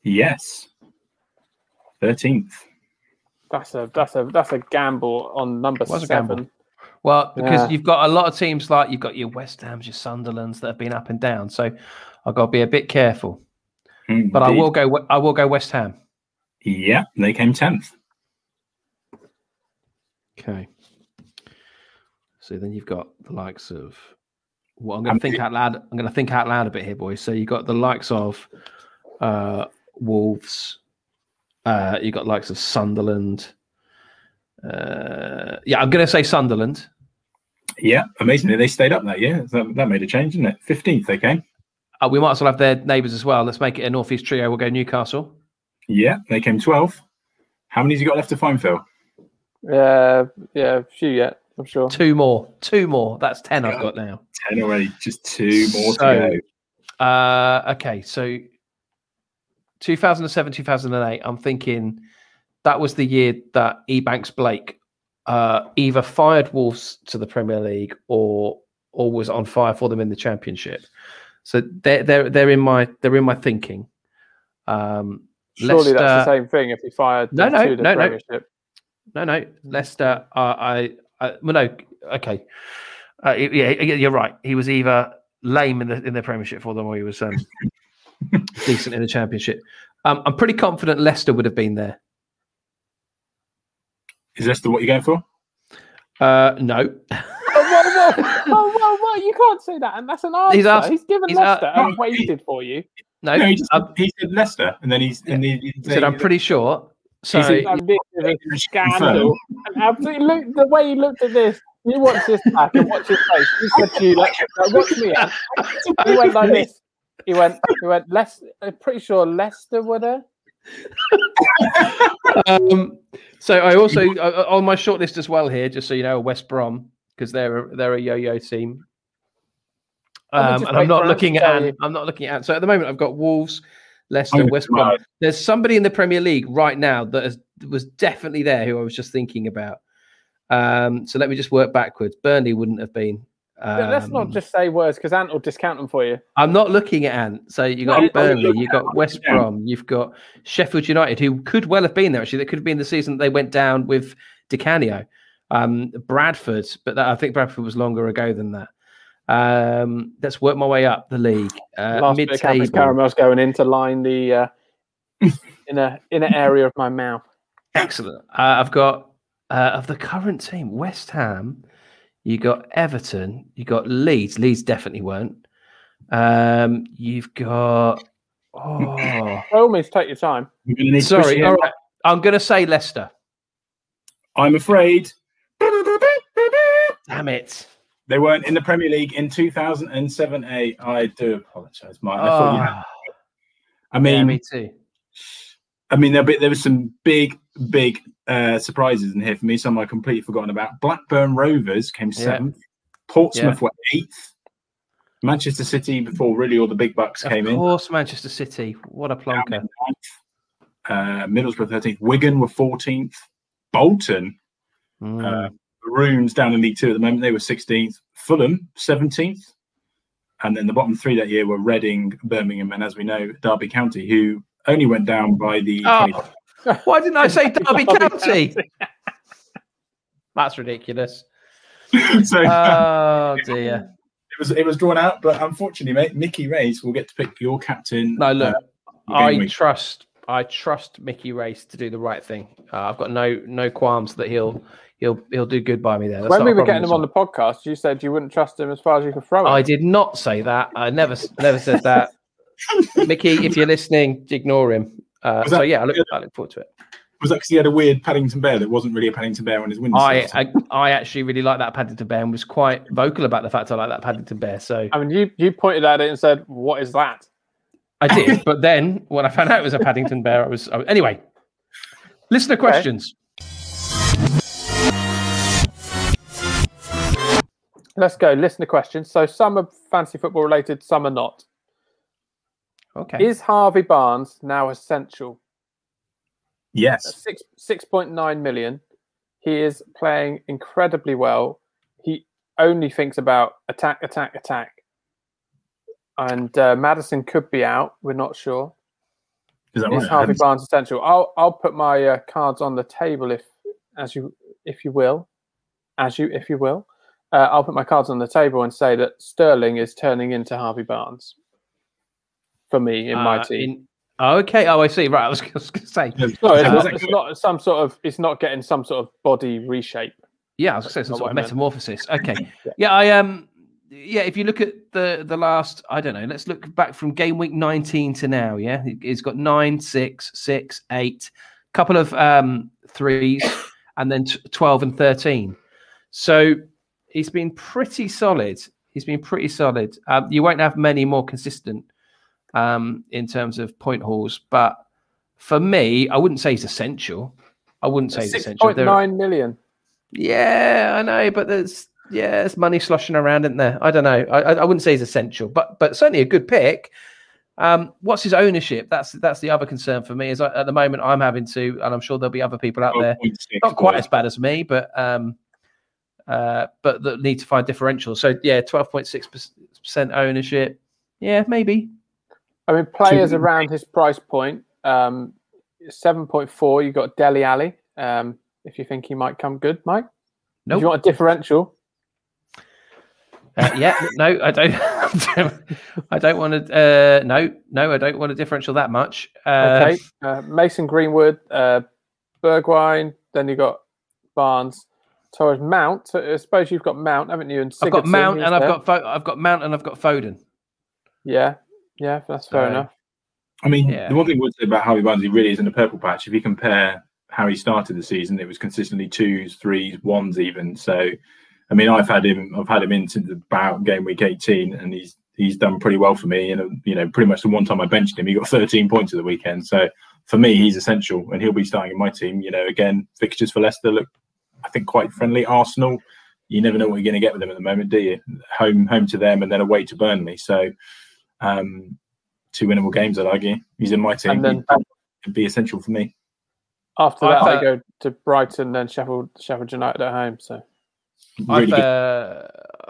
Yes. Thirteenth. That's a that's a that's a gamble on number seven. Well, because yeah. you've got a lot of teams like you've got your West Hams, your Sunderlands that have been up and down. So I've got to be a bit careful. Indeed. But I will go. I will go West Ham. Yeah, they came tenth. Okay. So then you've got the likes of. Well, I'm going to think out loud. I'm going to think out loud a bit here, boys. So you've got the likes of uh, Wolves. Uh, you've got likes of Sunderland. Uh, yeah, I'm going to say Sunderland. Yeah, amazingly, they stayed up that year. That, that made a change, didn't it? 15th they came. Uh, we might as well have their neighbours as well. Let's make it a northeast trio. We'll go Newcastle. Yeah, they came 12. How many has you got left to find, Phil? Uh, yeah, a few yet. I'm sure. Two more. Two more. That's 10 yeah, I've got now. 10 already. Just two more so, to go. Uh, okay. So 2007, 2008, I'm thinking that was the year that Ebanks Blake uh, either fired Wolves to the Premier League or or was on fire for them in the Championship. So they're they're they're in my they're in my thinking. Um, Surely Leicester, that's the same thing if he fired no no no no no no Leicester. Uh, I uh, well, no, okay, uh, yeah, you're right. He was either lame in the in the Premiership for them, or he was um, decent in the Championship. Um, I'm pretty confident Leicester would have been there. Is Leicester what you're going for? Uh, no. oh, whoa, whoa, whoa, whoa, You can't say that, and that's an answer. He's, asked, he's given he's Leicester and waited for you. No, no he, just, um, he, said Leicester, and then he's. Yeah. And he, he said, "I'm pretty sure." So he said, scandal. And absolutely, look the way he looked at this. You watch this back and watch his face. He said to you, like, "Watch me." He went like this. He went. He went. Leicester. I'm pretty sure Leicester would have. um, so I also uh, on my shortlist as well here, just so you know, West Brom because they're a, they're a yo-yo team. Um, and I'm not looking at. I'm not looking at. So at the moment, I've got Wolves, Leicester, West Brom. There's somebody in the Premier League right now that has, was definitely there who I was just thinking about. Um, so let me just work backwards. Burnley wouldn't have been. Um, Let's not um, just say words because Ant will discount them for you. I'm not looking at Ant. So you got no, Burnley, you got West Brom, you've got Sheffield United, who could well have been there. Actually, that could have been the season that they went down with Di Canio. Um, Bradford, but that, I think Bradford was longer ago than that. Um, let's work my way up the league. Uh, Last mid-table. bit of caramels going in to line the uh, inner inner area of my mouth. Excellent. Uh, I've got uh, of the current team, West Ham. You got Everton. You got Leeds. Leeds definitely weren't. Um, you've got. Oh, almost take your time. Sorry. All right. I'm going to say Leicester. I'm afraid. Damn it. They weren't in the Premier League in 2007 8. I do apologise, Mike. I, oh. I mean, yeah, me too. I mean, there, there was some big, big uh, surprises in here for me. Some I completely forgotten about. Blackburn Rovers came seventh. Yeah. Portsmouth yeah. were eighth. Manchester City before really all the big bucks of came in. Of course, Manchester City. What a plonker. Uh, Middlesbrough 13th. Wigan were 14th. Bolton, mm. uh, Rooms down in League Two at the moment, they were 16th. Fulham, 17th. And then the bottom three that year were Reading, Birmingham, and as we know, Derby County, who only went down by the. Oh, why didn't I say Derby, County? That's ridiculous. so, oh dear. It was it was drawn out, but unfortunately, mate, Mickey Race will get to pick your captain. No, look, uh, I week. trust I trust Mickey Race to do the right thing. Uh, I've got no no qualms that he'll he'll he'll do good by me there. That's when we were getting him on the podcast, you said you wouldn't trust him as far as you could throw it. I did not say that. I never never said that. Mickey, if you're listening, ignore him. Uh, that, so yeah, I look, I look forward to it. Was that because he had a weird Paddington Bear that wasn't really a Paddington Bear on his window? I, I, I actually really like that Paddington Bear and was quite vocal about the fact I like that Paddington Bear. So I mean, you you pointed at it and said, "What is that?" I did, but then when I found out it was a Paddington Bear, I was I, anyway. Listener okay. questions. Let's go. Listener questions. So some are fancy football related, some are not. Okay. Is Harvey Barnes now essential? Yes. six six point nine million. He is playing incredibly well. He only thinks about attack, attack, attack. And uh, Maddison could be out. We're not sure. Is that is right? Harvey Barnes essential? I'll I'll put my uh, cards on the table if as you if you will, as you if you will. Uh, I'll put my cards on the table and say that Sterling is turning into Harvey Barnes for me in my uh, team. In, Okay. Oh, I see. Right. I was, going to say. No, it's, not, it's, not, some sort of. It's not getting some sort of body reshape. Yeah, I was going to say some sort of metamorphosis. Okay. yeah. yeah. I um. Yeah, if you look at the the last, I don't know. Let's look back from game week nineteen to now. Yeah, he's got nine, six, six, eight, couple of um threes, and then t- twelve and thirteen. So he's been pretty solid. He's been pretty solid. Um, you won't have many more consistent um, in terms of point hauls. But for me, I wouldn't say he's essential. I wouldn't say he's essential. Nine million. Yeah, I know, but there's yeah, there's money sloshing around, isn't there? I don't know. I, I wouldn't say he's essential, but but certainly a good pick. Um, what's his ownership? That's that's the other concern for me. Is I, at the moment I'm having to, and I'm sure there'll be other people out there, not quite as bad as me, but um, uh, but that need to find differentials. So yeah, twelve point six percent ownership. Yeah, maybe I mean, players around his price point, um, seven point four. You got Dele Alli. Um, if you think he might come good, Mike. No, nope. you want a differential. Uh, yeah, no, I don't. I don't want to. Uh, no, no, I don't want a differential that much. Uh, okay, uh, Mason Greenwood, uh, Bergwijn. Then you got Barnes, Torres, Mount. I suppose you've got Mount, haven't you? And I've got Mount, and I've got Fo- I've got Mount, and I've got Foden. Yeah, yeah, that's fair uh, enough. I mean, yeah. the one thing I would say about Harvey Barnes, he really is in a purple patch. If you compare how he started the season, it was consistently twos, threes, ones, even. So, I mean, I've had him, I've had him in since about game week 18, and he's he's done pretty well for me. And you know, pretty much the one time I benched him, he got 13 points at the weekend. So, for me, he's essential, and he'll be starting in my team. You know, again, fixtures for Leicester look, I think, quite friendly. Arsenal, you never know what you're going to get with them at the moment, do you? Home, home to them, and then away to Burnley. So um, two winnable games. I'd argue he's in my team. And then He'd be essential for me. After that, I go to Brighton, then Sheffield, Sheffield United at home. So really uh,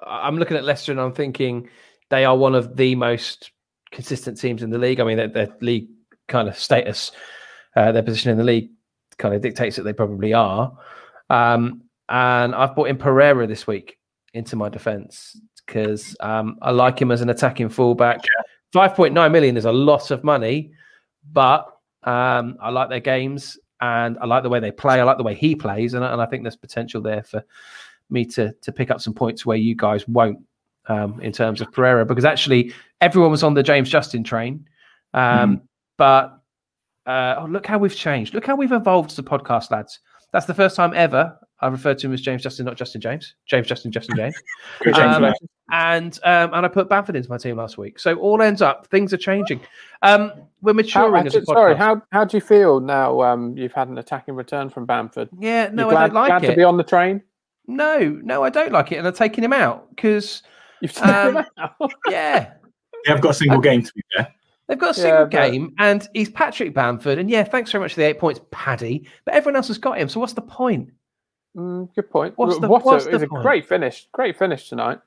I'm looking at Leicester and I'm thinking they are one of the most consistent teams in the league. I mean, their, their league kind of status, uh, their position in the league kind of dictates that they probably are. Um, and I've brought in Pereira this week into my defense because um, I like him as an attacking fullback. Point nine million is a lot of money, but um, I like their games and I like the way they play. I like the way he plays, and, and I think there's potential there for me to to pick up some points where you guys won't um, in terms of Pereira because actually everyone was on the James Justin train, um, mm. but uh, oh, look how we've changed. Look how we've evolved as a podcast, lads. That's the first time ever I referred to him as James Justin, not Justin James. James Justin, Justin James. um, and um, and I put Bamford into my team last week. So all ends up, things are changing. Um, we're maturing how, as a Sorry, how how do you feel now? Um, you've had an attacking return from Bamford. Yeah, no, glad, I don't like glad it. to be on the train. No, no, I don't like it, and I'm taking him out because you've taken um, him out. yeah, they have got a single game to be fair. They've got a single yeah, but... game, and he's Patrick Bamford. And yeah, thanks very much for the eight points, Paddy. But everyone else has got him. So what's the point? Mm, good point. What's the, what what's a, the a great finish. Great finish tonight.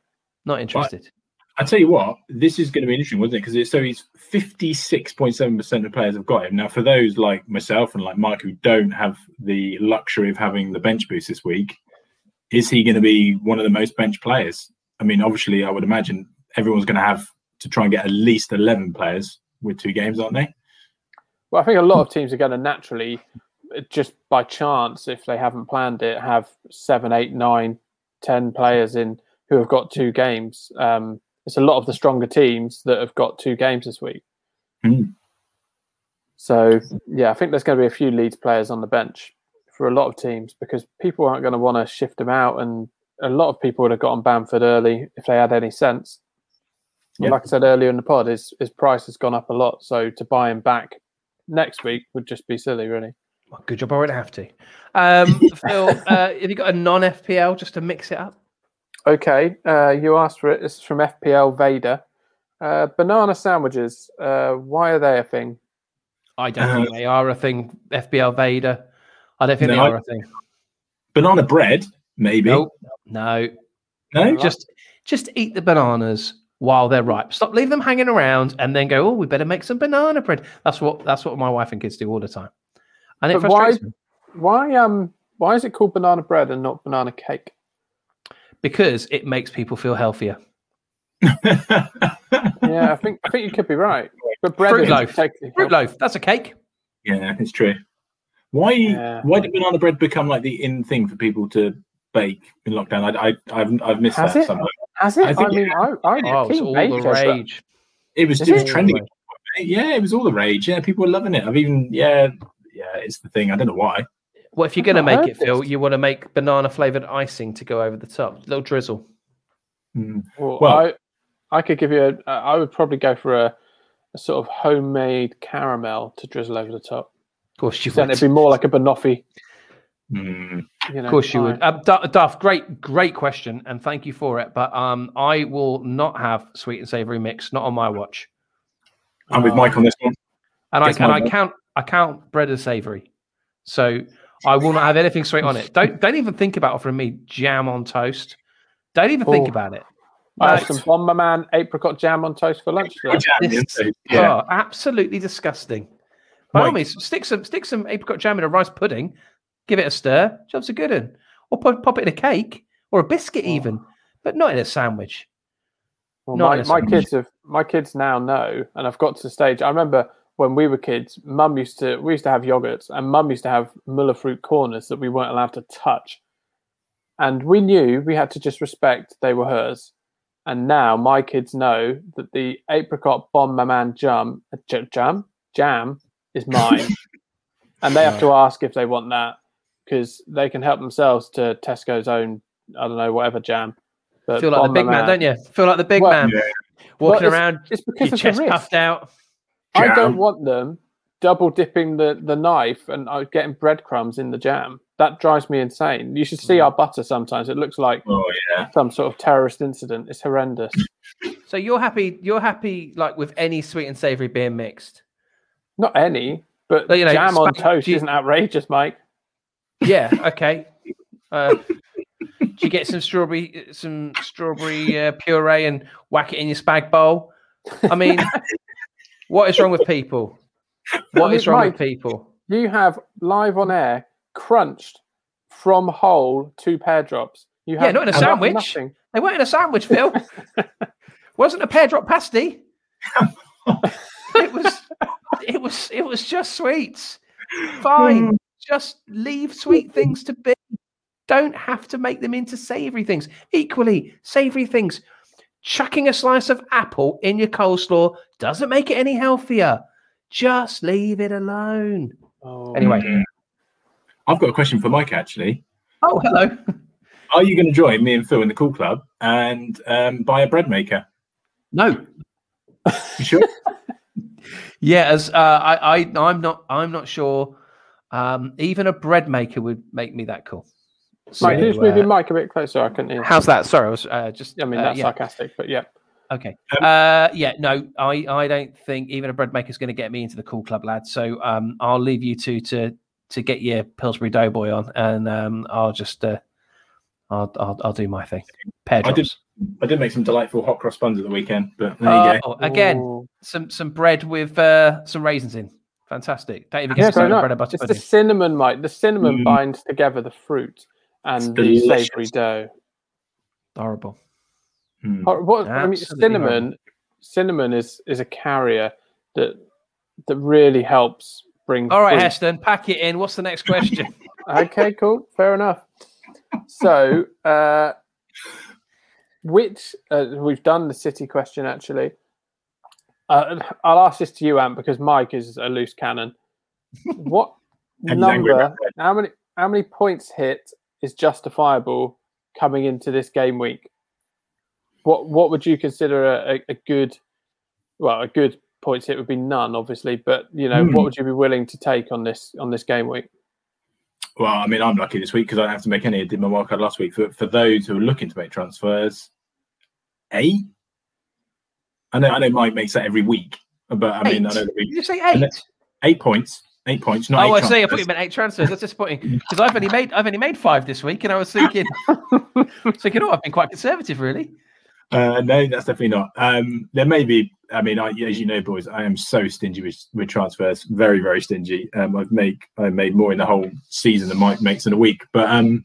Not interested. I tell you what, this is going to be interesting, wasn't it? Because so he's fifty six point seven percent of players have got him. Now, for those like myself and like Mike who don't have the luxury of having the bench boost this week, is he going to be one of the most bench players? I mean, obviously, I would imagine everyone's going to have to try and get at least eleven players with two games, aren't they? Well, I think a lot of teams are going to naturally, just by chance, if they haven't planned it, have seven, eight, nine, ten players in who have got two games. Um, it's a lot of the stronger teams that have got two games this week. Mm. So yeah, I think there's going to be a few Leeds players on the bench for a lot of teams because people aren't going to want to shift them out, and a lot of people would have gotten on Bamford early if they had any sense. Yeah. Like I said earlier in the pod, his his price has gone up a lot. So to buy him back next week would just be silly, really. Well, good job. I won't have to. Um, Phil, uh, have you got a non FPL just to mix it up? Okay, uh, you asked for it. This is from FPL Vader. Uh, banana sandwiches. Uh, why are they a thing? I don't think they are a thing. FPL Vader. I don't think no, they are a thing. Banana bread, maybe. Nope. No. No. Just just eat the bananas while they're ripe. Stop, leave them hanging around, and then go. Oh, we better make some banana bread. That's what that's what my wife and kids do all the time, and it but frustrates why, me. Why um why is it called banana bread and not banana cake? Because it makes people feel healthier. yeah, I think I think you could be right. But bread fruit loaf, fruit loaf. That's a cake. Yeah, it's true. Why yeah. why did banana bread become like the in thing for people to bake in lockdown? I, I have I've missed Has that it? somehow. Has it? I, I mean, I, I oh, it's all the rage. It was, it was trending. Yeah, it was all the rage. Yeah, people were loving it. I've even yeah, yeah, it's the thing. I don't know why. Well, if you're going to make it, Phil, you want to make banana flavored icing to go over the top, a little drizzle. Mm. Well, well, I, I could give you a. I would probably go for a, a sort of homemade caramel to drizzle over the top. Of course, you then would. it'd be more like a banoffee. Mm. You know, of course you would. Um, Duff, great, great question, and thank you for it. But um, I will not have sweet and savory mix, not on my watch. I'm with Mike on this one. And Guess I and I count I count bread as savory, so I will not have anything sweet on it. Don't don't even think about offering me jam on toast. Don't even think about it. I had some Bonne Maman apricot jam on toast for lunch. This, yeah. Oh, absolutely disgusting. By all means, stick some stick some apricot jam in a rice pudding give it a stir. Job's a good one. Or pop, pop it in a cake or a biscuit, oh. even, but not in a sandwich. Well, my, my kids have my kids now know, and I've got to the stage. I remember when we were kids, Mum used to we used to have yogurts, and Mum used to have Muller fruit corners that we weren't allowed to touch, and we knew we had to just respect they were hers. And now my kids know that the apricot Bonne Maman uh, jam jam jam is mine, and they have to ask if they want that because they can help themselves to Tesco's own, I don't know, whatever jam. But Feel like the big man, don't you? Feel like the big well, man yeah. walking well, around, it's because your chest puffed out. Jam. I don't want them double dipping the, the knife and uh, getting breadcrumbs in the jam. That drives me insane. You should see mm. our butter sometimes. It looks like oh, yeah. some sort of terrorist incident. It's horrendous. So you're happy? You're happy like with any sweet and savory being mixed? Not any, but, but you know, jam on toast you, isn't outrageous, Mike. Yeah. Okay. Uh, do you get some strawberry, some strawberry uh, puree and whack it in your spag bowl? I mean, what is wrong with people? What is wrong Mike, with people? You have live on air crunched from whole two pear drops. You have yeah, not in a sandwich. Nothing. They weren't in a sandwich, Phil. Wasn't a pear drop pasty. It was. It was. It was just sweets. Fine. Just leave sweet things to be. Don't have to make them into savory things. Equally, savory things. Chucking a slice of apple in your coleslaw doesn't make it any healthier. Just leave it alone. Oh, anyway, I've got a question for Mike actually. Oh, hello. Are you going to join me and Phil in the Cool Club and um, buy a bread maker? No. You sure? yeah, as uh, I, I, I'm not, I'm not sure. Um, even a bread maker would make me that cool. So, Mike, can you just move your mic a bit closer? I couldn't hear. How's that? Sorry, I was uh, just. I mean, that's uh, yeah. sarcastic, but yeah. Okay. Um, uh, yeah, no, I, I don't think even a bread maker is going to get me into the cool club, lad. So um, I'll leave you two to to get your Pillsbury Doughboy on, and um, I'll just uh, I'll, I'll I'll do my thing. Pear I did I did make some delightful hot cross buns at the weekend, but there uh, you go. Oh, again, Ooh. some some bread with uh, some raisins in. Fantastic. Don't even get yeah, bread butter It's the cinnamon, Mike. The cinnamon mm. binds together the fruit and the savoury dough. Horrible. Hmm. What I mean, cinnamon, horrible. cinnamon is is a carrier that that really helps bring. All right, fruit. Heston, pack it in. What's the next question? okay, cool, fair enough. So, uh, which uh, we've done the city question actually. Uh, I'll ask this to you, Ant, because Mike is a loose cannon. What number? How many? How many points hit is justifiable coming into this game week? What What would you consider a, a good? Well, a good points hit would be none, obviously, but you know, mm. what would you be willing to take on this on this game week? Well, I mean, I'm lucky this week because I don't have to make any. I did my wildcard last week. For for those who are looking to make transfers, eight. I know, I know, Mike makes that every week, but I mean, I know. Did you say eight? Eight points. Eight points. Not oh, I see. I thought you meant eight transfers. That's disappointing because I've only made I've only made five this week, and I was thinking, thinking, oh, I've been quite conservative, really. Uh, no, that's definitely not. Um, there may be. I mean, I, as you know, boys, I am so stingy with, with transfers. Very, very stingy. Um, I've made I've made more in the whole season than Mike makes in a week. But um,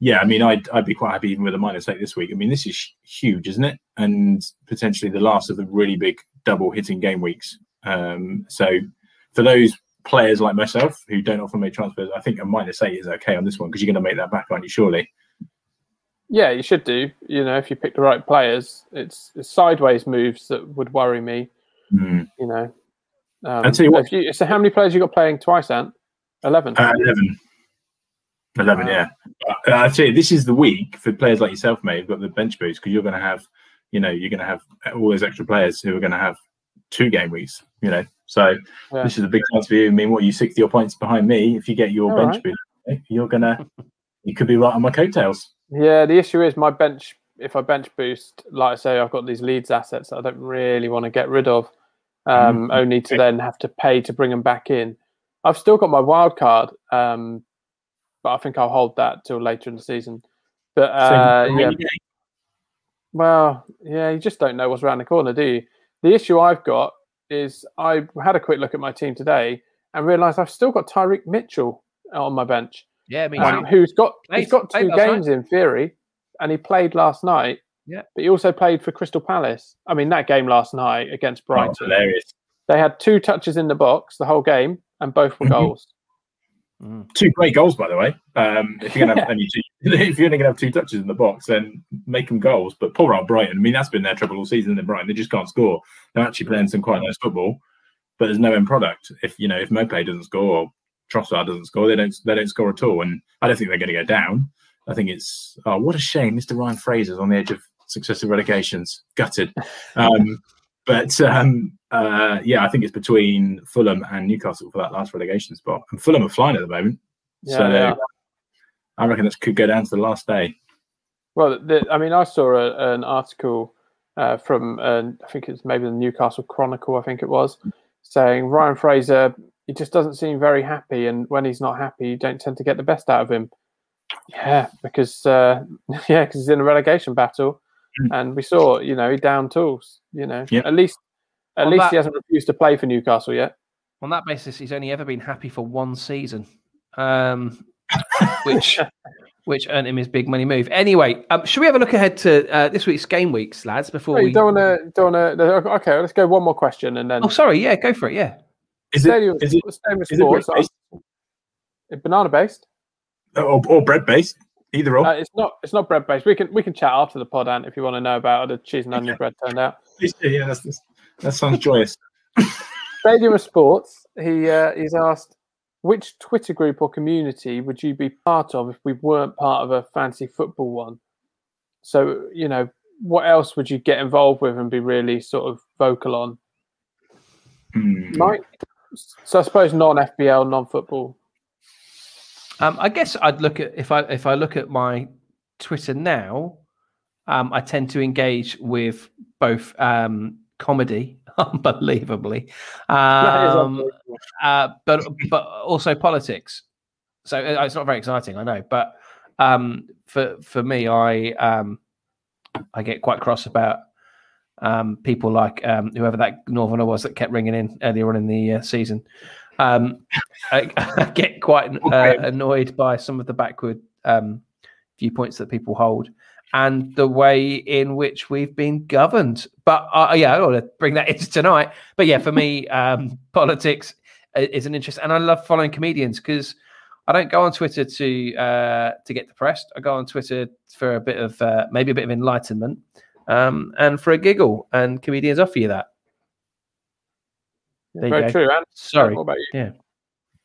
yeah, I mean, I'd I'd be quite happy even with a minus eight this week. I mean, this is huge, isn't it? And potentially the last of the really big double hitting game weeks. Um, so for those players like myself who don't often make transfers, I think a minus eight is okay on this one because you're going to make that back, aren't you? Surely. Yeah, you should do. You know, if you pick the right players, it's, it's sideways moves that would worry me. Mm. You know, um, you what. You, so, how many players you got playing twice, Ant? Eleven. Uh, Eleven. Eleven, wow. yeah. Uh, I tell you, this is the week for players like yourself, mate. You've got the bench boost because you're going to have, you know, you're going to have all those extra players who are going to have two game weeks. You know, so yeah. this is a big chance for you. I mean, what you sixty your points behind me? If you get your all bench right. boost, you're gonna, you could be right on my coattails. Yeah, the issue is my bench. If I bench boost, like I say, I've got these Leeds assets that I don't really want to get rid of, um, mm-hmm. only to then have to pay to bring them back in. I've still got my wild card, um, but I think I'll hold that till later in the season. But uh, yeah, well, yeah, you just don't know what's around the corner, do you? The issue I've got is I had a quick look at my team today and realised I've still got Tyrick Mitchell on my bench. Yeah, me um, who's got he's got two games night. in theory, and he played last night. Yeah, but he also played for Crystal Palace. I mean, that game last night against oh, Brighton, oh, hilarious. They had two touches in the box the whole game, and both were mm-hmm. goals. Mm. Two great goals, by the way. Um, if you're gonna have two, if you're only gonna have two touches in the box, then make them goals. But poor old Brighton. I mean, that's been their trouble all season. In Brighton, they just can't score. They're actually playing some quite nice football, but there's no end product. If you know, if Maupay doesn't score or Trossard doesn't score, they don't they don't score at all. And I don't think they're going to go down. I think it's oh, what a shame. Mr. Ryan Fraser's on the edge of successive relegations. Gutted. Um, but um, uh, yeah, I think it's between Fulham and Newcastle for that last relegation spot. And Fulham are flying at the moment, yeah, so yeah. I reckon this could go down to the last day. Well, the, I mean, I saw a, an article uh, from uh, I think it's maybe the Newcastle Chronicle. I think it was saying Ryan Fraser he just doesn't seem very happy, and when he's not happy, you don't tend to get the best out of him. Yeah, because uh, yeah, because he's in a relegation battle, mm. and we saw you know he down tools. You know, at least at on least that, he hasn't refused to play for Newcastle yet. On that basis, he's only ever been happy for one season, um, which which earned him his big money move. Anyway, um, should we have a look ahead to uh, this week's game weeks, lads? Before we don't want to, don't want to. Okay, let's go one more question and then. Oh, sorry. Yeah, go for it. Yeah. Is it, is it, is it sports, based? banana based? Or, or bread based? Either or. Uh, it's not. It's not bread based. We can we can chat after the pod, Ant, if you want to know about how the cheese and onion bread turned out. Yeah, that's, that sounds joyous. Stadium of Sports. He uh, he's asked, which Twitter group or community would you be part of if we weren't part of a fancy football one? So, you know, what else would you get involved with and be really sort of vocal on? Mm. Mike? So I suppose non FPL, non football. Um, I guess I'd look at if I if I look at my Twitter now, um, I tend to engage with both um, comedy, unbelievably, um, uh, but but also politics. So uh, it's not very exciting, I know, but um, for for me, I um, I get quite cross about um, people like um, whoever that Northerner was that kept ringing in earlier on in the uh, season. Um, I, I, get quite uh, annoyed by some of the backward um, viewpoints that people hold and the way in which we've been governed. But uh, yeah, I don't want to bring that into tonight. But yeah, for me, um, politics is an interest, and I love following comedians because I don't go on Twitter to uh, to get depressed. I go on Twitter for a bit of uh, maybe a bit of enlightenment um, and for a giggle. And comedians offer you that. There Very true. And Sorry. What about you? Yeah.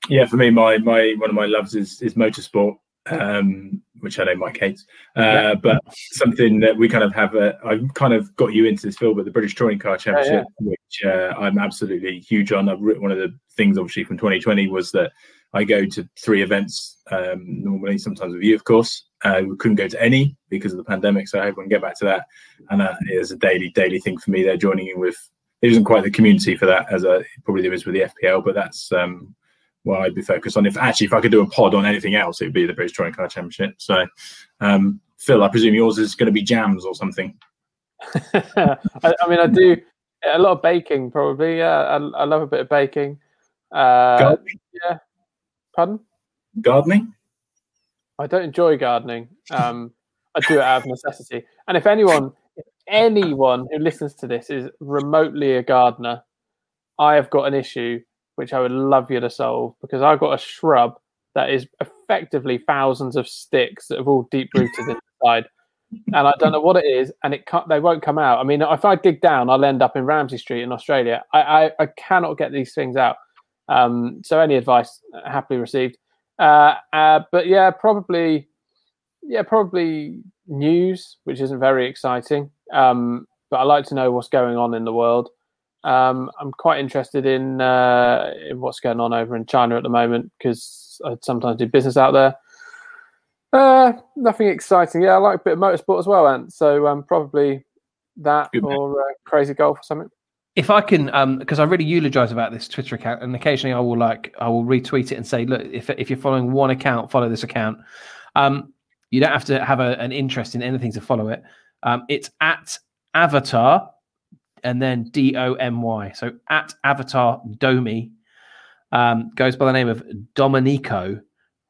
Yeah, for me, my my one of my loves is is motorsport, um, which I know Mike hates. Uh, yeah. But something that we kind of have. A, I kind of got you into this field, but the British Touring Car Championship, yeah, yeah. which uh, I'm absolutely huge on. I've written one of the things, obviously, from 2020 was that I go to three events um, normally, sometimes with you, of course. Uh, we couldn't go to any because of the pandemic, so I hope we can get back to that. And that is a daily, daily thing for me. They're joining in with. It isn't quite the community for that as a probably there is with the FPL, but that's um, what I'd be focused on. If actually, if I could do a pod on anything else, it'd be the British Touring Car Championship. So, um, Phil, I presume yours is going to be jams or something. I, I, mean, I do a lot of baking, probably. Yeah, I, I love a bit of baking. Uh, yeah, Pardon? Gardening? I don't enjoy gardening. Um, I do it out of necessity. And if anyone, if anyone who listens to this is remotely a gardener, I have got an issue which I would love you to solve because I've got a shrub that is effectively thousands of sticks that have all deep rooted inside. And I don't know what it is, and it can't, they won't come out. I mean, if I dig down, I'll end up in Ramsey Street in Australia. I, I, I cannot get these things out. Um, so any advice uh, happily received. Uh, uh, but yeah, probably, yeah, probably news, which isn't very exciting. Um, but I like to know what's going on in the world. Um, I'm quite interested in uh, in what's going on over in China at the moment because I sometimes do business out there. Uh, nothing exciting. Yeah, I like a bit of motorsport as well, and so um, probably that Good or uh, crazy golf or something if I can, because um, I really eulogize about this Twitter account, and occasionally I will like I will retweet it and say, look, if if you're following one account, follow this account. Um, you don't have to have a, an interest in anything to follow it. Um, it's at Avatar, and then D O M Y. So at Avatar Domi um, goes by the name of Domenico,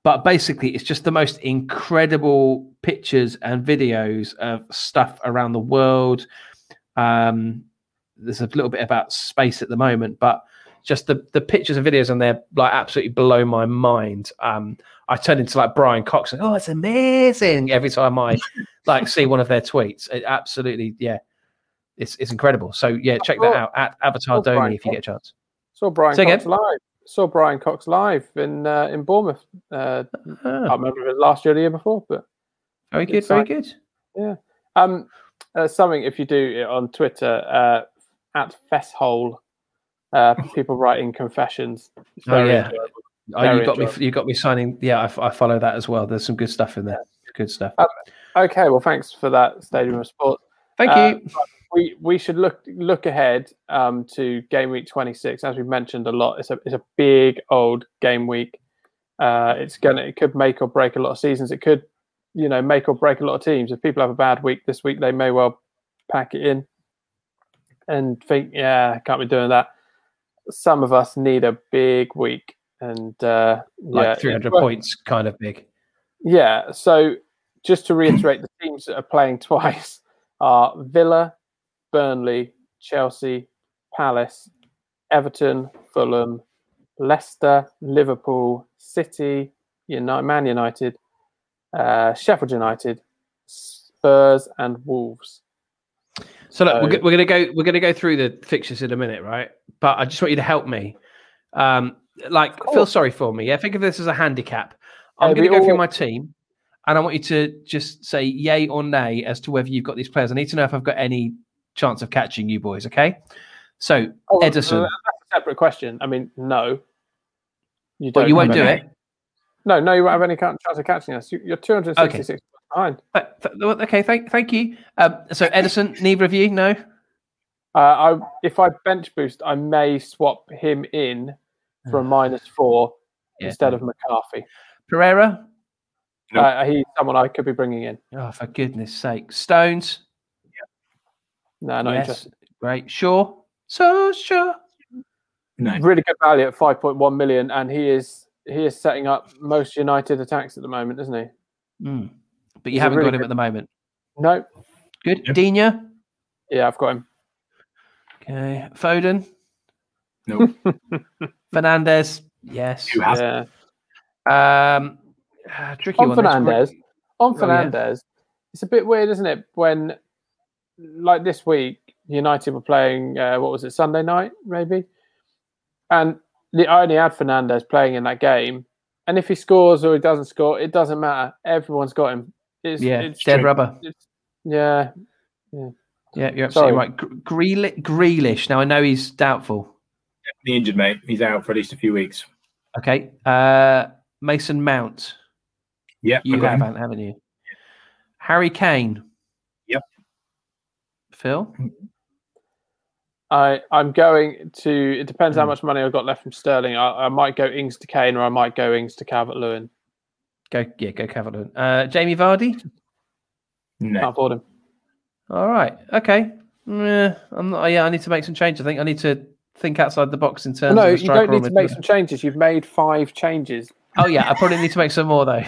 but basically it's just the most incredible pictures and videos of stuff around the world. Um, there's a little bit about space at the moment, but just the the pictures and videos on there like absolutely blow my mind. Um, I turn into like Brian Cox and oh, it's amazing every time I like see one of their tweets. It absolutely, yeah, it's it's incredible. So yeah, check that out at Avatar Domi if you get a chance. Saw Brian Say Cox again? live. Saw Brian Cox live in uh, in Bournemouth. Uh, ah. I remember it was last year or the year before, but very good, very good. Yeah. Um, uh, something if you do it on Twitter, uh, at Fesshole. Uh, people writing confessions. oh yeah. Oh, you got enjoyable. me. You got me signing. Yeah, I, I, follow that as well. There's some good stuff in there. Good stuff. Um, okay, well, thanks for that, Stadium of Sport. Thank uh, you. We we should look look ahead um, to game week 26. As we've mentioned a lot, it's a it's a big old game week. Uh, it's gonna it could make or break a lot of seasons. It could, you know, make or break a lot of teams. If people have a bad week this week, they may well pack it in and think, yeah, can't be doing that. Some of us need a big week, and uh, like yeah, 300 points, kind of big. Yeah. So just to reiterate, the teams that are playing twice are Villa, Burnley, Chelsea, Palace, Everton, Fulham, Leicester, Liverpool, City, United, Man United, uh, Sheffield United, Spurs, and Wolves. So look, we're, we're gonna go we're gonna go through the fixtures in a minute, right? But I just want you to help me. Um, like feel sorry for me. Yeah, think of this as a handicap. I'm going to go all... through my team, and I want you to just say yay or nay as to whether you've got these players. I need to know if I've got any chance of catching you boys. Okay. So oh, Ederson. that's a separate question. I mean, no. You don't. Well, you won't do it. No, no, you won't have any chance of catching us. You're 266 okay. Behind. Okay, thank, thank you. Um, so Ederson, neither of you, no. Uh, I, if I bench boost, I may swap him in for a minus four yeah. instead of McCarthy. Pereira? Nope. Uh, he's someone I could be bringing in. Oh, for goodness sake. Stones? No, not yes. interested. Great. Sure. So sure. No. Really good value at 5.1 million, and he is he is setting up most United attacks at the moment, isn't he? Mm. But you He's haven't really got him good... at the moment. No. Good. Yep. Digne? Yeah, I've got him. Okay. Foden? No. Fernandes? Yes. You Yeah. Um, uh, tricky on one. Fernandes. On Fernandes, oh, yeah. it's a bit weird, isn't it? When, like this week, United were playing. Uh, what was it? Sunday night, maybe. And the, I only had Fernandes playing in that game, and if he scores or he doesn't score, it doesn't matter. Everyone's got him. It's, yeah, it's dead true. rubber. It's, yeah, yeah. Yeah, you're absolutely Sorry. right. Grealish, Grealish. Now I know he's doubtful. Definitely injured, mate. He's out for at least a few weeks. Okay. Uh, Mason Mount. Yeah, You haven't, haven't you? Harry Kane. Yep. Phil. I I'm going to. It depends how hmm. much money I've got left from Sterling. I, I might go Ings to Kane, or I might go Ings to Calvert Lewin. Go yeah, go Calvert Lewin. Uh, Jamie Vardy. No. Can't afford him. All right. Okay. Yeah, I'm not, yeah, I need to make some changes. I think I need to think outside the box in terms. No, of you don't need to make some changes. You've made five changes. Oh yeah, I probably need to make some more though.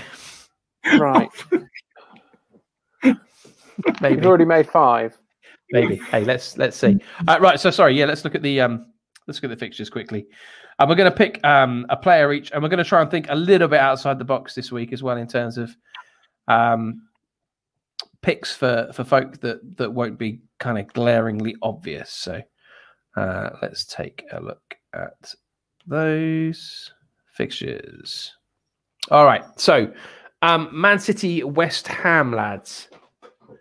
Right. Maybe. You've already made five. Maybe. Hey, let's let's see. Uh, right. So sorry. Yeah, let's look at the um. Let's look at the fixtures quickly. And we're going to pick um, a player each, and we're going to try and think a little bit outside the box this week as well in terms of um, picks for for folk that that won't be kind of glaringly obvious. So uh, let's take a look at those fixtures. All right, so um, Man City, West Ham, lads.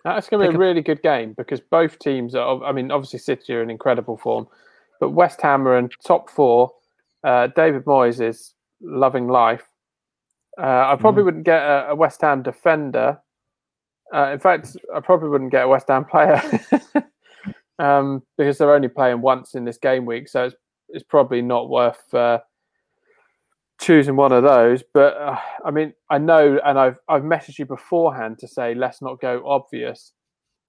That's going to be a really good game because both teams are. I mean, obviously City are in incredible form, but West Ham are in top four. Uh, David Moyes is loving life. Uh, I probably mm. wouldn't get a, a West Ham defender uh, in fact, I probably wouldn't get a West Ham player um, because they're only playing once in this game week, so it's, it's probably not worth uh, choosing one of those. But uh, I mean, I know, and I've I've messaged you beforehand to say let's not go obvious.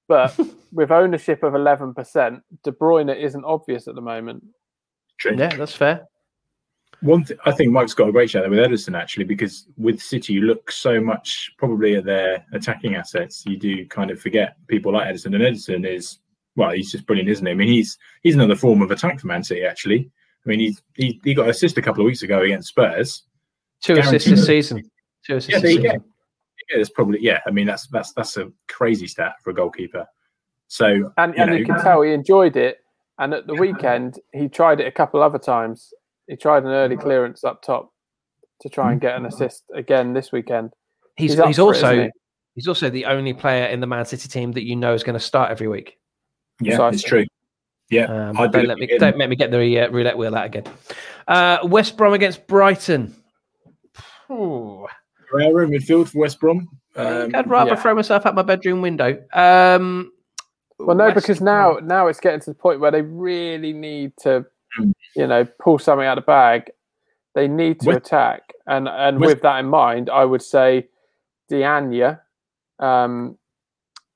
But with ownership of eleven percent, De Bruyne isn't obvious at the moment. True. Yeah, that's fair. One, th- I think Mike's got a great shout there with Ederson actually, because with City you look so much probably at their attacking assets, you do kind of forget people like Ederson. And Ederson is well, he's just brilliant, isn't he? I mean, he's he's another form of attack for Man City actually. I mean, he he, he got assist a couple of weeks ago against Spurs. Two assists this season. Two assists. Yeah, yeah, yeah, it's probably yeah. I mean, that's that's that's a crazy stat for a goalkeeper. So and you, and know, you can tell he enjoyed it. And at the weekend, he tried it a couple other times he tried an early clearance up top to try and get an assist again this weekend. He's he's, he's also it, he? he's also the only player in the Man City team that you know is going to start every week. Yeah, Precisely. it's true. Yeah, um, don't let me don't make me get the uh, roulette wheel out again. Uh, West Brom against Brighton. Ooh. Pereira in midfield for West Brom. Um, I'd rather yeah. throw myself out my bedroom window. Um, well, no, West because now now it's getting to the point where they really need to you know, pull something out of the bag. They need to attack, and and with that in mind, I would say Digne. Um,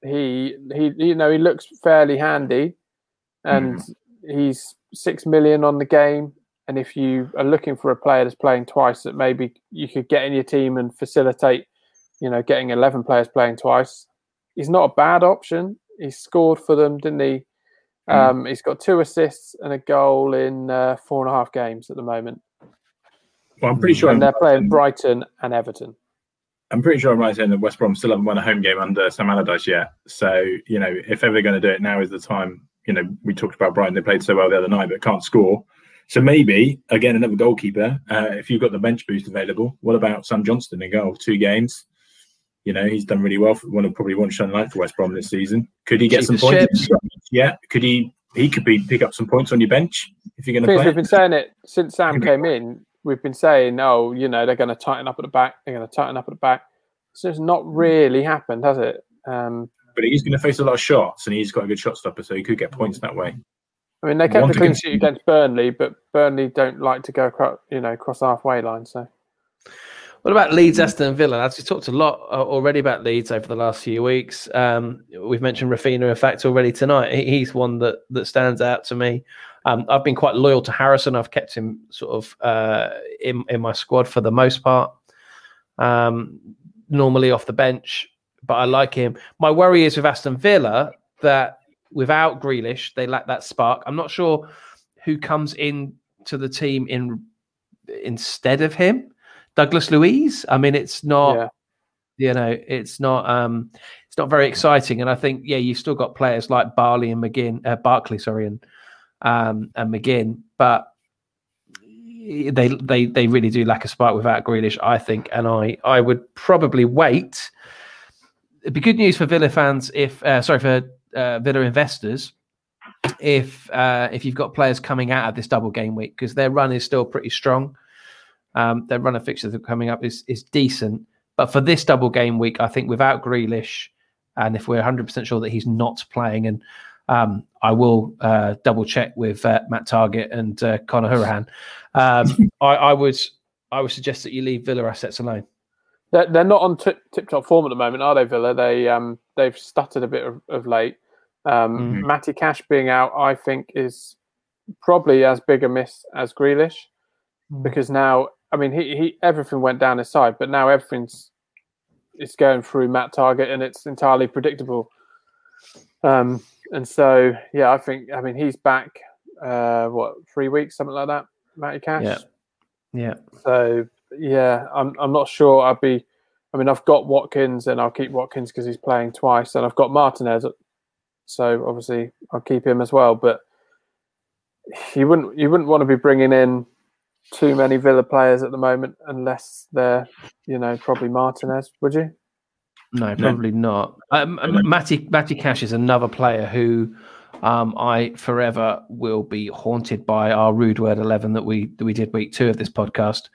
he he you know he looks fairly handy, and mm. he's six million on the game. And if you are looking for a player that's playing twice, that maybe you could get in your team and facilitate, you know, getting eleven players playing twice, he's not a bad option. He scored for them, didn't he? Mm. Um, he's got two assists and a goal in uh, four and a half games at the moment. Well, I'm pretty sure. And they're playing Brighton and Everton. I'm pretty sure I'm right saying that West Brom still haven't won a home game under Sam Allardyce yet. So, you know, if ever they're going to do it, now is the time. You know, we talked about Brighton, they played so well the other night, but can't score. So maybe again another goalkeeper. Uh, if you've got the bench boost available, what about Sam Johnstone in goal? Two games. You know he's done really well. For one of probably one shining light for West Brom this season. Could he get some points? Yeah. Could he? He could be pick up some points on your bench if you're going to play. We've been saying it since Sam came in. We've been saying, oh, you know, they're going to tighten up at the back. They're going to tighten up at the back. So it's not really happened, has it? Um, but he's going to face a lot of shots, and he's got a good shot stopper, so he could get points that way. I mean, they kept the clean sheet against Burnley, but Burnley don't like to go across, you know, cross halfway line. So, what about Leeds, Aston Villa? As we talked a lot uh, already about Leeds over the last few weeks. Um, we've mentioned Raphinha, in fact, already tonight. He's one that that stands out to me. Um, I've been quite loyal to Harrison. I've kept him sort of uh, in in my squad for the most part. Um, normally off the bench, but I like him. My worry is with Aston Villa that without Grealish, they lack that spark. I'm not sure who comes in to the team in instead of him. Douglas Luiz. I mean, it's not. Yeah. You know, it's not. um It's not very exciting. And I think, yeah, you've still got players like Barley and McGinn, uh, Barkley, sorry, and um and McGinn, but they they they really do lack a spark without Grealish, I think. And I I would probably wait. It'd be good news for Villa fans if uh, sorry for uh, Villa investors if uh, if you've got players coming out of this double game week because their run is still pretty strong. Um, their run of fixtures coming up is is decent, but for this double game week, I think without Grealish, and if we're 100 percent sure that he's not playing, and um, I will uh, double check with uh, Matt Targett and uh, Conor Hourihane. Um, I, I would I would suggest that you leave Villa assets alone. They're, they're not on tip top form at the moment, are they, Villa? They um, they've stuttered a bit of, of late. Um, mm-hmm. Matty Cash being out, I think, is probably as big a miss as Grealish mm-hmm. because now, I mean, he, he everything went down his side, but now everything's it's going through Matt Targett, and it's entirely predictable. Um, and so, yeah, I think, I mean, he's back, uh, what, three weeks, something like that, Matty Cash? Yeah. Yeah. So, yeah, I'm, I'm not sure I'd be, I mean, I've got Watkins and I'll keep Watkins because he's playing twice, and I've got Martinez, so obviously I'll keep him as well. But you wouldn't you wouldn't want to be bringing in too many Villa players at the moment unless they're you know probably Martinez, would you? No, probably no. not. Um, Matty Matty Cash is another player who um, I forever will be haunted by our rude word eleven that we that we did week two of this podcast.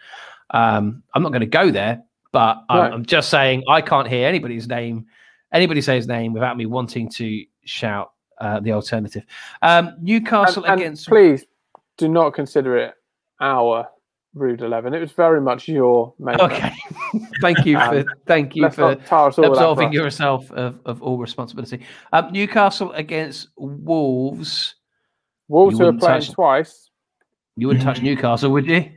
Um, I'm not going to go there, but I'm, right. I'm, just saying I can't hear anybody's name, anybody say his name without me wanting to shout uh, the alternative. Um, Newcastle and, and against. Please do not consider it our rude eleven. It was very much your Okay, thank you for thank you for absolving yourself of, of all responsibility. Um, Newcastle against Wolves. Wolves who are playing touch, twice. You wouldn't touch Newcastle, would you?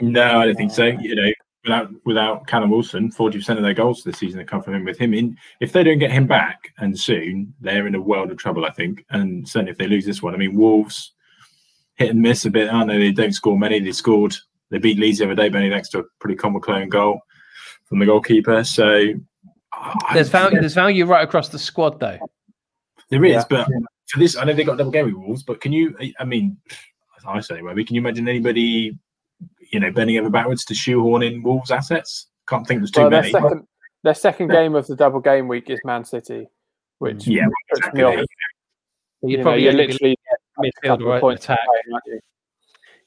No, I don't think so. You know, without without Callum Wilson, forty percent of their goals this season have come from him. With him in, if they don't get him back and soon, they're in a world of trouble. I think, and certainly if they lose this one, I mean, Wolves hit and miss a bit, aren't they? They don't score many. They scored. They beat Leeds the other day, Benny next to a pretty common clone goal from the goalkeeper. So there's value. There's value right across the squad, though. There is, yeah. but for this, I know they got double game with Wolves. But can you? I mean, I say, maybe can you imagine anybody you know, bending over backwards to shoehorn in Wolves assets. Can't think there's too well, their many. Second, their second game of the double game week is Man City, which yeah, puts me off. You'd you probably know, literally midfield right point attack.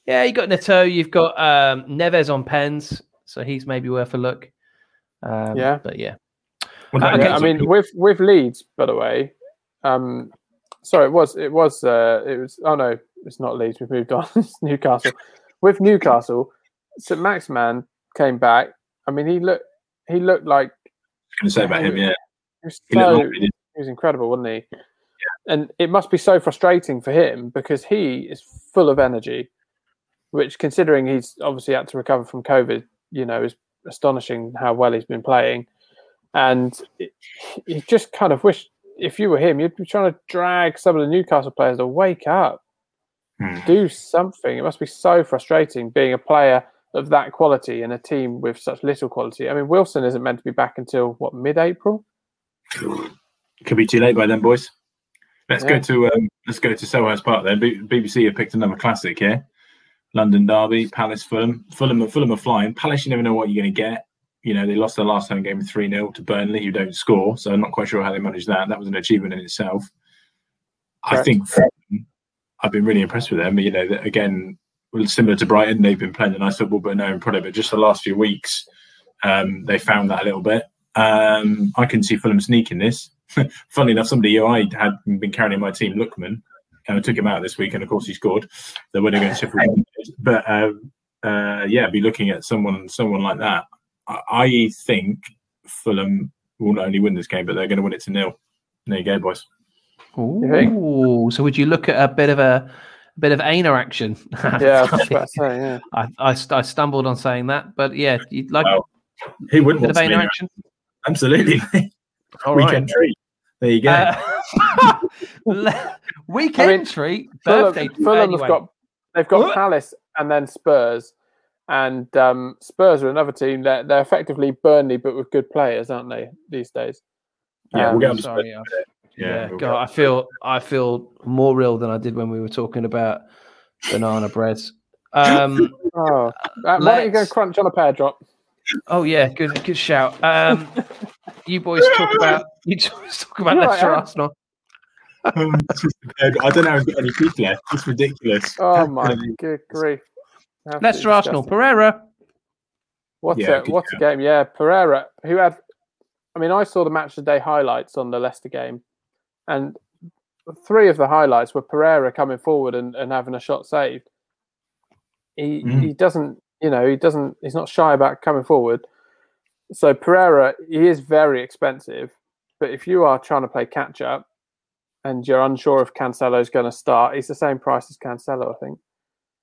Yeah, you got Neto, you've got um, Neves on pens, so he's maybe worth a look. Um, yeah, but yeah. Well, uh, okay, I mean, with with Leeds, by the way, um, sorry, it was it was uh, it was. Oh no, it's not Leeds. We've moved on. it's Newcastle. With Newcastle, St. Maximin came back. I mean, he looked he looked like. going to say about him, yeah. He was, so, he, he was incredible, wasn't he? And it must be so frustrating for him because he is full of energy, which, considering he's obviously had to recover from COVID, you know, is astonishing how well he's been playing. And he just kind of wish if you were him, you'd be trying to drag some of the Newcastle players to wake up, hmm. do something. It must be so frustrating being a player of that quality in a team with such little quality. I mean, Wilson isn't meant to be back until what mid-April. Could be too late by then, boys. Let's yeah. go to um, let's go to Selhurst Park then. B- BBC have picked another classic here. London Derby, Palace, Fulham. Fulham, Fulham are flying. Palace, you never know what you're going to get. You know, they lost their last home game 3 0 to Burnley, who don't score. So I'm not quite sure how they managed that. That was an achievement in itself. I think I've been really impressed with them. You know, again, similar to Brighton, they've been playing a nice football, but no product. But just the last few weeks, um, they found that a little bit. Um, I can see Fulham sneaking this. Funnily enough, somebody who I had been carrying in my team, Lookman, I took him out this week, and of course he scored the winner against Sheffield. But um, uh, yeah, be looking at someone, someone like that. I, I think Fulham will not only win this game, but they're going to win it to nil. There you go, boys. Ooh, so would you look at a bit of a, a bit of Aina action? yeah, I, say, yeah. I, I, I, stumbled on saying that, but yeah, you'd like well, he wouldn't a bit of Aina action. Absolutely, All weekend right. treat. There you go. Uh, weekend I mean, treat. Birthday. Fulham, Fulham anyway. have got they've got Palace and then Spurs, and um, Spurs are another team. They're they're effectively Burnley, but with good players, aren't they these days? Yeah, um, we'll get sorry, yeah. Yeah, we'll God, I feel I feel more real than I did when we were talking about banana bread. Um, oh, uh, why don't you go crunch on a pear drop? Oh yeah, good good shout. Um, you boys talk about you boys talk about Leicester Arsenal. Um, I don't know if we've got any teeth left. It's ridiculous. Oh my good grief! Leicester Arsenal. Pereira. What yeah, a what a game! Yeah, Pereira, who had. I mean, I saw the match of the day highlights on the Leicester game, and three of the highlights were Pereira coming forward and, and having a shot saved. He mm. he doesn't you know he doesn't he's not shy about coming forward. So Pereira he is very expensive, but if you are trying to play catch up and you're unsure if Cancelo is going to start, he's the same price as Cancelo, I think.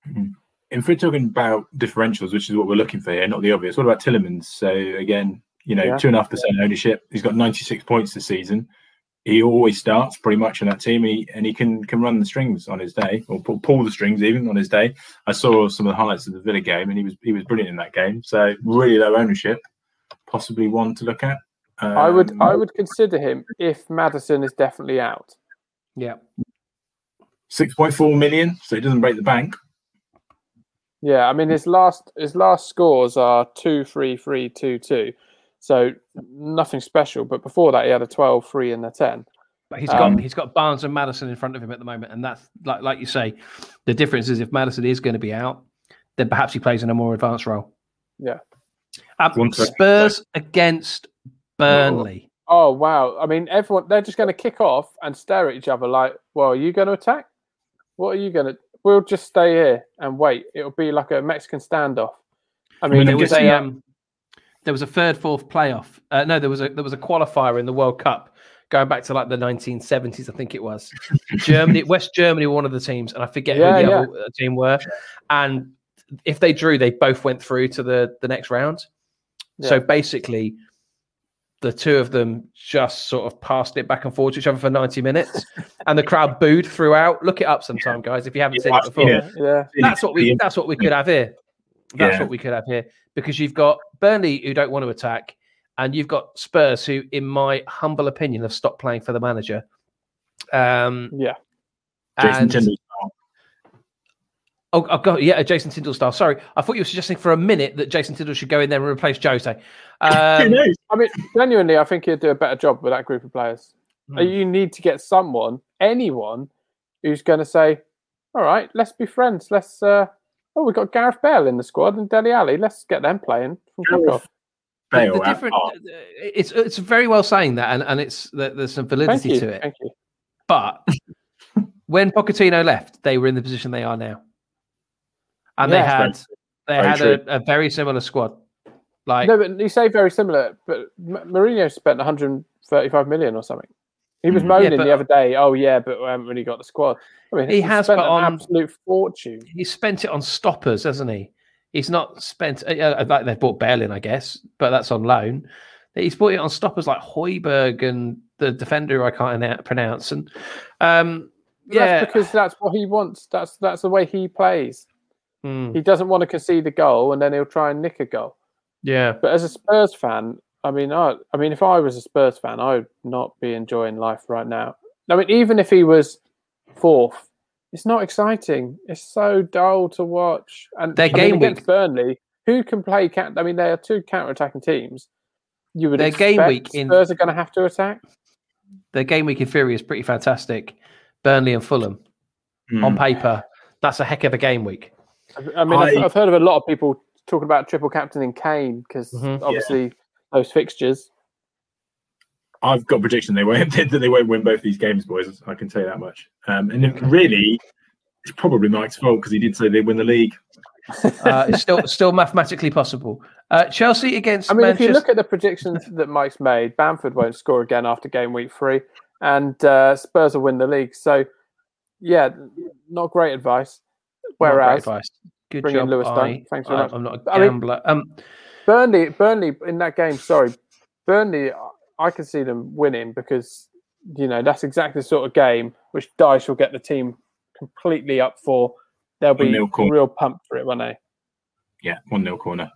Mm-hmm. If we're talking about differentials, which is what we're looking for here, not the obvious. What about Tielemans? So again, you know, two and a half percent ownership. He's got 96 points this season he always starts pretty much in that team, and he, and he can can run the strings on his day, or pull, pull, the strings even on his day. I saw some of the highlights of the Villa game, and he was he was brilliant in that game. So really low ownership, possibly one to look at. Um, I would I would consider him if Maddison is definitely out. Yeah, six point four million, so he doesn't break the bank. Yeah, I mean his last his last scores are two, three, three, two, two. So nothing special. But before that, he had a 12, 3, and a 10. But he's got um, he's got Barnes and Maddison in front of him at the moment, and that's like like you say, the difference is if Maddison is going to be out, then perhaps he plays in a more advanced role. Yeah. Um, Spurs against Burnley. Oh wow! I mean, everyone they're just going to kick off and stare at each other like, "Well, are you going to attack? What are you going to? We'll just stay here and wait. It'll be like a Mexican standoff." I mean, I mean it was a um, there was a third, fourth playoff. Uh, no, there was a there was a qualifier in the World Cup going back to like the 1970s, I think it was. Germany, West Germany were one of the teams, and I forget yeah, who the yeah. other team were. And if they drew, they both went through to the the next round. Yeah. So basically, the two of them just sort of passed it back and forth to each other for 90 minutes, and the crowd booed throughout. Look it up sometime, guys, if you haven't seen it before. Yeah, that's what we that's what we could have here. That's what we could have here because you've got Burnley who don't want to attack, and you've got Spurs who, in my humble opinion, have stopped playing for the manager. Um, yeah. Jason Tindall. Oh, I've got yeah, Jason Tindall style. Sorry, I thought you were suggesting for a minute that Jason Tindall should go in there and replace Jose. Um, I mean, genuinely, I think he'd do a better job with that group of players. Hmm. You need to get someone, anyone, who's going to say, "All right, let's be friends. Let's uh, oh, we've got Gareth Bale in the squad and Dele Alli. Let's get them playing from. Bale, the, different, uh, it's it's very well saying that, and, and it's there's some validity to it. Thank you. But when Pochettino left, they were in the position they are now, and yeah, they had they had a, a, very similar squad. Like no, but you say very similar, but Mourinho spent 135 million or something. He was mm. moaning yeah, but, the other day. Oh yeah, but we haven't really got the squad. I mean, he has spent on absolute fortune. He spent it on stoppers, hasn't he? He's not spent uh, uh like they've bought Bale in, I guess, but that's on loan. He's bought it on stoppers like Højbjerg and the defender I can't pronounce. And um, yeah, that's because that's what he wants. That's that's the way he plays. Mm. He doesn't want to concede a goal, and then he'll try and nick a goal. Yeah, but as a Spurs fan, I mean, I, I mean, if I was a Spurs fan, I would not be enjoying life right now. I mean, even if he was fourth it's not exciting. It's so dull to watch. And their game mean, against Burnley, who can play? I mean, they are two counter-attacking teams. You would their game week Spurs in Spurs are going to have to attack. Their game week in theory is pretty fantastic. Burnley and Fulham mm. on paper, that's a heck of a game week. I mean, I, have heard of a lot of people talking about triple captain in Kane because mm-hmm. obviously yeah. Those fixtures. I've got a prediction they won't that they won't win both these games, boys. I can tell you that much. Um, and really, it's probably Mike's fault because he did say they win the league. uh, it's still still mathematically possible. Uh, Chelsea against. I mean, Manchester... if you look at the predictions that Mike's made, Bamford won't score again after game week three, and uh, Spurs will win the league. So, yeah, not great advice. Whereas, advice. Good bring job, in Lewis Dunk. Thanks very much. I'm not a gambler. I mean, um, Burnley, Burnley in that game. Sorry, Burnley. I can see them winning because you know that's exactly the sort of game which Dyche will get the team completely up for. They'll be real pumped for it, won't they? Yeah, one nil corner.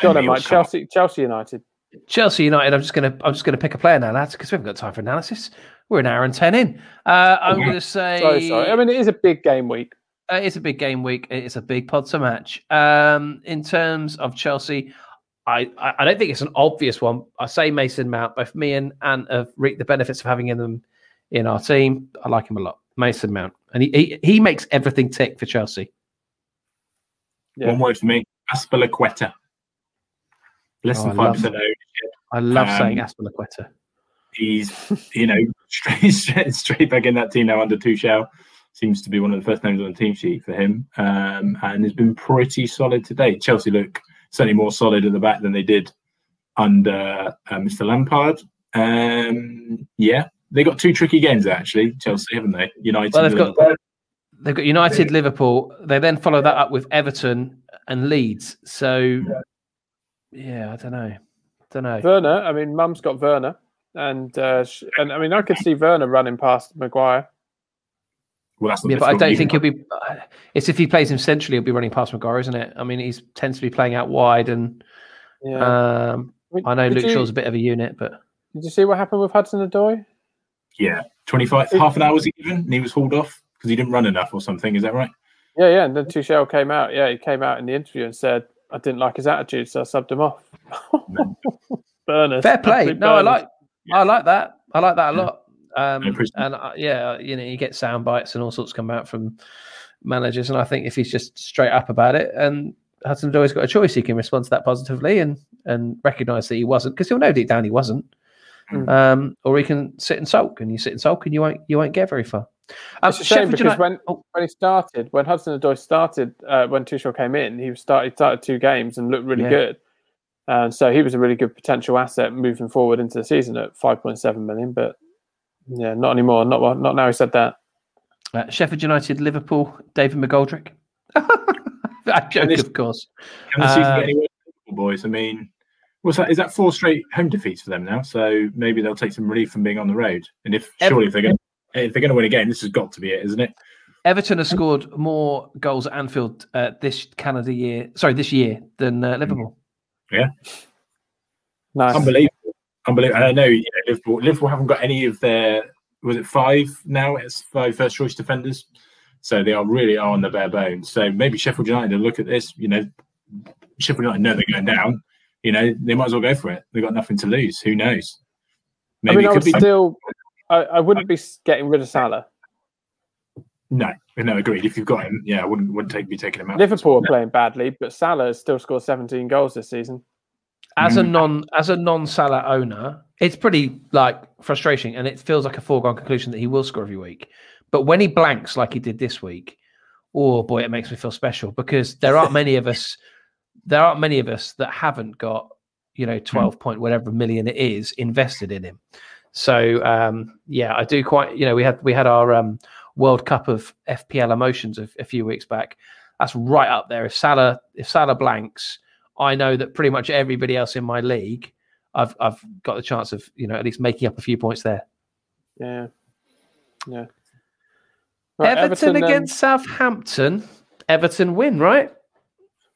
Go on, Mike. Chelsea, Chelsea United. Chelsea United. I'm just gonna I'm just gonna pick a player now, lads, because we haven't got time for analysis. We're an hour and ten in. Uh, I'm gonna say. Sorry, sorry. I mean, it is a big game week. Uh, it's a big game week. It's a big pod to match. Um, in terms of Chelsea, I, I don't think it's an obvious one. I say Mason Mount. Both me and Ant have reaped the benefits of having them in our team. I like him a lot. Mason Mount, and he he, he makes everything tick for Chelsea. Yeah. One word for me: Azpilicueta. Less oh, than five percent ownership. I love um, saying Azpilicueta. He's you know straight, straight straight back in that team now under Tuchel seems to be one of the first names on the team sheet for him, um, and has been pretty solid today. Chelsea look certainly more solid at the back than they did under uh, Mr. Lampard. Um, yeah, they got two tricky games actually, Chelsea, haven't they? United. Well, they've got they've got United, Liverpool. They then follow that up with Everton and Leeds. So, yeah, I don't know, don't know. Werner, I mean, Mum's got Werner, and uh, and I mean, I could see Werner running past Maguire. Well, that's yeah, but I don't think he'll be. It's if he plays him centrally, he'll be running past Maguire, isn't it? I mean, he tends to be playing out wide, and yeah. um, I know Luke you, Shaw's a bit of a unit, but did you see what happened with Hudson Odoi? Yeah, twenty-five, half an hour was even, and he was hauled off because he didn't run enough or something. Is that right? Yeah, yeah. And then Tuchel came out. Yeah, he came out in the interview and said, "I didn't like his attitude, so I subbed him off." Burners. Fair play. No, I like. Yeah. I like that. I like that a lot. Um, and uh, yeah, you know, you get sound bites and all sorts come out from managers. And I think if he's just straight up about it, and Hudson Odoi's got a choice, he can respond to that positively and and recognise that he wasn't, because he'll know deep down he wasn't. Mm. Um, or he can sit and sulk, and you sit and sulk, and you won't you won't get very far. Um, it's a shame because United, when oh. when he started, when Hudson Odoi started, uh, when Tuchel came in, he started started two games and looked really yeah. good. And so he was a really good potential asset moving forward into the season at 5.7 million. But yeah, not anymore. Not not now. He said that. Uh, Sheffield United, Liverpool, David McGoldrick. I joke, this, of course. Uh, boys. I mean, what's that? Is that four straight home defeats for them now? So maybe they'll take some relief from being on the road. And if surely if they're going if they're going to win again, this has got to be it, isn't it? Everton has scored more goals at Anfield uh, this Canada year, sorry, this year than uh, Liverpool. Yeah, nice, unbelievable. Unbelievable. I know you know, Liverpool. Liverpool haven't got any of their. Was it five now? It's five first choice defenders. So they are really are on the bare bones. So maybe Sheffield United will look at this. You know, Sheffield United know they're going down. You know, they might as well go for it. They've got nothing to lose. Who knows? Maybe I mean, I would be... still. I, I wouldn't be getting rid of Salah. No, no, agreed. If you've got him, yeah, I wouldn't wouldn't take be taking him out. Liverpool are playing badly, but Salah has still scored 17 goals this season as a mm. non as a non Salah owner, it's pretty like frustrating, and it feels like a foregone conclusion that he will score every week. But when he blanks like he did this week, oh boy, it makes me feel special because there aren't many of us. There aren't many of us that haven't got you know mm. twelve point whatever million it is invested in him. So um, yeah, I do quite. You know, we had we had our um, World Cup of FPL emotions a, a few weeks back. That's right up there. If Salah if Salah blanks I know that pretty much everybody else in my league, I've I've got the chance of you know at least making up a few points there. Yeah, yeah. Right, Everton, Everton, um, against um, Southampton. Everton win, right?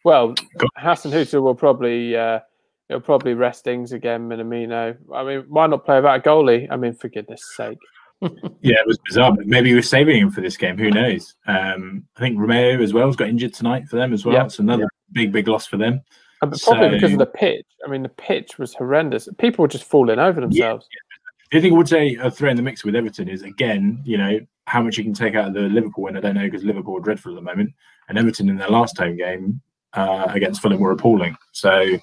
Well, Hassan Hasenhüttl will probably uh, he will probably rest Ings again, Minamino. I mean, why not play without a goalie? I mean, for goodness sake. yeah, it was bizarre. Maybe he was saving him for this game. Who knows? Um, I think Romeu as well has got injured tonight for them as well. Yeah. It's another yeah. big, big loss for them. But probably so, because of the pitch. I mean, the pitch was horrendous. People were just falling over themselves. Yeah, the thing I would say a throw in the mix with Everton is again, you know, how much you can take out of the Liverpool win. I don't know because Liverpool are dreadful at the moment, and Everton in their last home game uh, against Fulham were appalling. So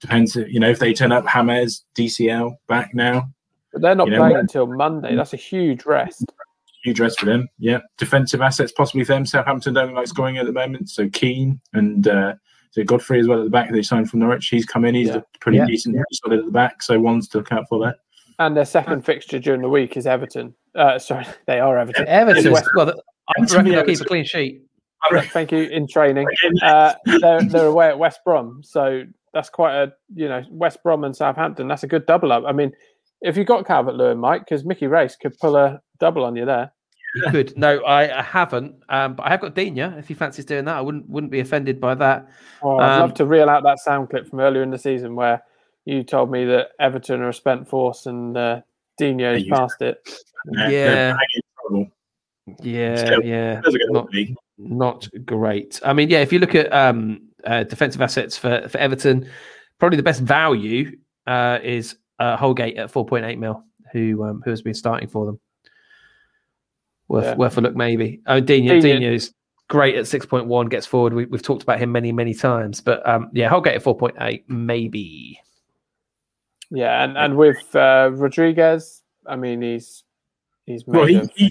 depends, you know, if they turn up Hammers, DCL back now. But they're not you know, playing until Monday. That's a huge rest. Huge rest for them. Yeah, defensive assets possibly for them. Southampton don't like scoring at the moment, so Keane and. Uh, so Godfrey as well at the back. They signed from Norwich. He's come in. He's yeah. pretty yeah. decent, yeah. solid at the back. So one's to look out for there. And their second fixture during the week is Everton. Uh, sorry, they are Everton. Everton. Well, I reckon they'll keep a clean sheet. Thank you. In training, uh, they're they're away at West Brom, so that's quite a you know West Brom and Southampton. That's a good double up. I mean, if you've got Calvert Lewin, Mike, because Mickey Race could pull a double on you there. You could. No, I, I haven't. Um, but I have got Digne. If he fancies doing that, I wouldn't wouldn't be offended by that. Oh, I'd um, love to reel out that sound clip from earlier in the season where you told me that Everton are a spent force and uh, Digne has passed it. Yeah. Yeah, yeah. Not, not, great. I mean, yeah, if you look at um, uh, defensive assets for, for Everton, probably the best value uh, is uh, Holgate at 4.8 mil, who um, who has been starting for them. Worth yeah. worth a look, maybe. Oh, Digne, Digne is great at 6.1, gets forward. We, have talked about him many, many times, but um, yeah, Holgate at 4.8, maybe. Yeah, and, and with uh, Rodriguez, I mean, he's he's well, he, he,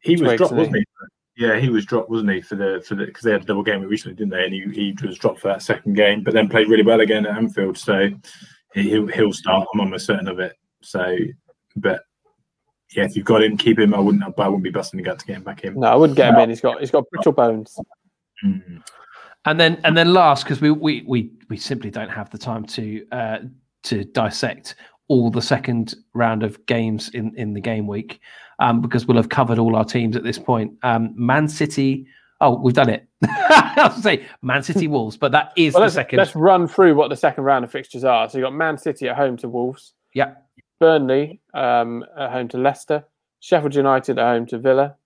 he was dropped, wasn't he? Yeah, he was dropped, wasn't he, for the for the because they had a double game recently, didn't they? And he, he was dropped for that second game, but then played really well again at Anfield. So he'll he'll start. I'm almost certain of it. So, but yeah, if you've got him, keep him. I wouldn't. I wouldn't be busting the gut to get him back in. No, I wouldn't get him in. He's got he's got brittle bones. Mm. And then and then last because we we we we simply don't have the time to uh, to dissect all the second round of games in, in the game week um, because we'll have covered all our teams at this point. Um, Man City. Oh, we've done it. I was say Man City Wolves, but that is well, the second. Let's run through what the second round of fixtures are. So you have got Man City at home to Wolves. Yeah. Burnley um, at home to Leicester. Sheffield United at home to Villa.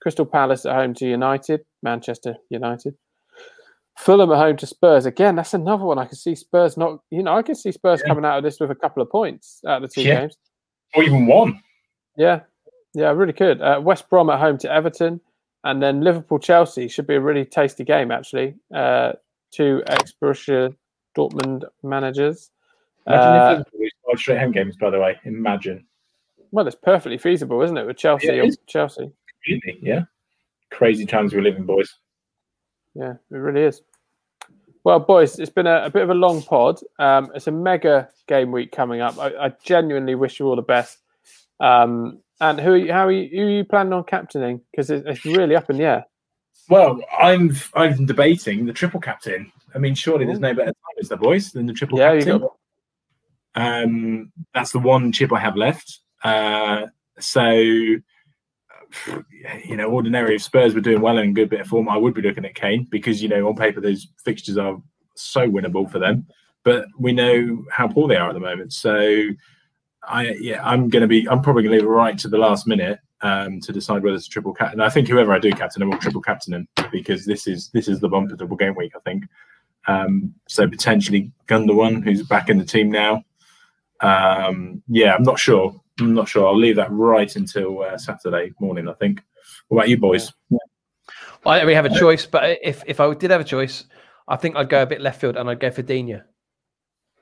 Crystal Palace at home to United. Manchester United. Fulham at home to Spurs. Again, that's another one I can see Spurs not, you know, I can see Spurs yeah. coming out of this with a couple of points out of the two yeah. games. Or even one. Yeah. Yeah, really could. Uh, West Brom at home to Everton. And then Liverpool Chelsea should be a really tasty game, actually. Uh, two ex Borussia Dortmund managers. Imagine uh, if five straight home games, by the way. Imagine. Well, it's perfectly feasible, isn't it, with Chelsea? Yeah, Chelsea. Really? Yeah. Crazy times we're living, boys. Yeah, it really is. Well, boys, it's been a, a bit of a long pod. Um, it's a mega game week coming up. I, I genuinely wish you all the best. Um, and who, are you, how are you, who are you planning on captaining? Because it's, it's really up in the air. Well, I'm I'm debating the triple captain. I mean, surely there's no better time, is there, boys, than the triple yeah, captain? Um, that's the one chip I have left. Uh, so you know, ordinary if Spurs were doing well and in good bit of form, I would be looking at Kane because you know on paper those fixtures are so winnable for them, but we know how poor they are at the moment. So I yeah, I'm going to be I'm probably going to leave it right to the last minute um, to decide whether it's a triple captain. I think whoever I do captain, I will triple captain him because this is this is the bumper double game week. I think um, so. Potentially Gundogan, who's back in the team now. Um, yeah, I'm not sure. I'm not sure. I'll leave that right until uh, Saturday morning. I think. What about you, boys? Yeah. Well, I don't really have a choice, but if if I did have a choice, I think I'd go a bit left field and I'd go for Digne.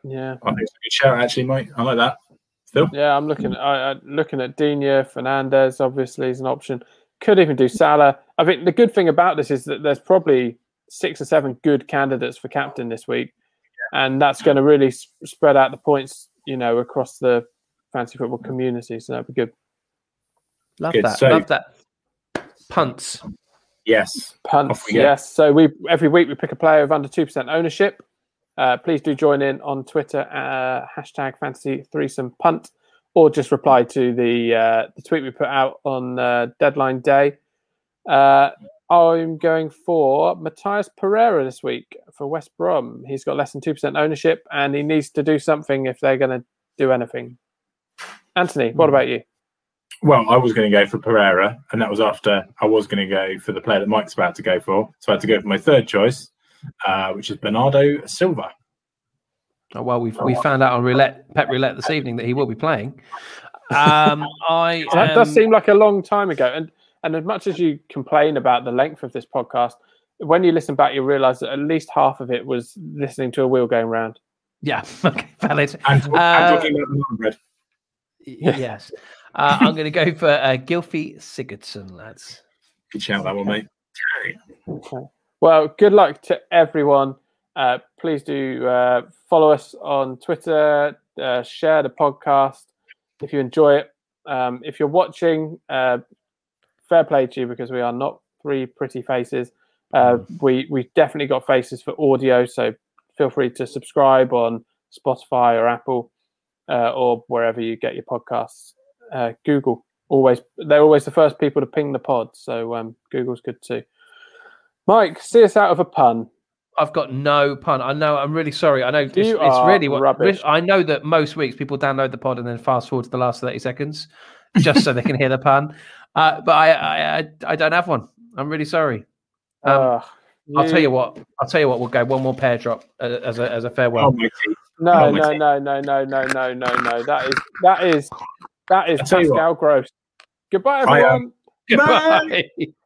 Yeah, I think it's a good shout, actually, mate. I like that. Phil? Yeah, I'm looking. I, am looking at Digne. Fernandes. obviously is an option. Could even do Salah. I think the good thing about this is that there's probably six or seven good candidates for captain this week, and that's going to really spread out the points, you know, across the fancy football community. So that'd be good. Love good. that. So, Love that. Punts. Yes. Punts. Yes. So we every week we pick a player of under two percent ownership. Uh, please do join in on Twitter uh, hashtag fantasy threesome punt, or just reply to the uh, the tweet we put out on uh, deadline day. I'm going for Matheus Pereira this week for West Brom. He's got less than two percent ownership, and he needs to do something if they're going to do anything. Anthony, what about you? well, I was going to go for Pereira, and that was after I was going to go for the player that Mike's about to go for. So I had to go for my third choice, uh, which is Bernardo Silva. Oh, well, we've we found out on roulette, Pep roulette this evening that he will be playing. Um, I that um, does seem like a long time ago, and and as much as you complain about the length of this podcast, when you listen back, you realise that at least half of it was listening to a wheel going round. Yeah, okay, valid. And, uh, talking about bread. Yes, uh, I'm going to go for uh, Gylfi Sigurdsson, lads. Good shout, that one, mate. Okay. Well, good luck to everyone. Uh, please do uh, follow us on Twitter, uh, share the podcast if you enjoy it. Um, if you're watching, uh, fair play to you because we are not three pretty faces. Uh, mm. we we definitely got faces for audio, so feel free to subscribe on Spotify or Apple uh, or wherever you get your podcasts. Uh, Google always they're always the first people to ping the pod, so um, Google's good too. Mike, see us out of a pun. I've got no pun. I know. I'm really sorry. I know it's, it's really what rubbish. I know that most weeks people download the pod and then fast forward to the last 30 seconds just so they can hear the pun. Uh, but I, I, I don't have one. I'm really sorry. Um, uh. I'll tell you what. I'll tell you what. We'll go one more pear drop uh, as a as a farewell. Oh, no, no, no, no, no, no, no, no, no. That is that is that is Pascal Gross. Goodbye, everyone. Goodbye.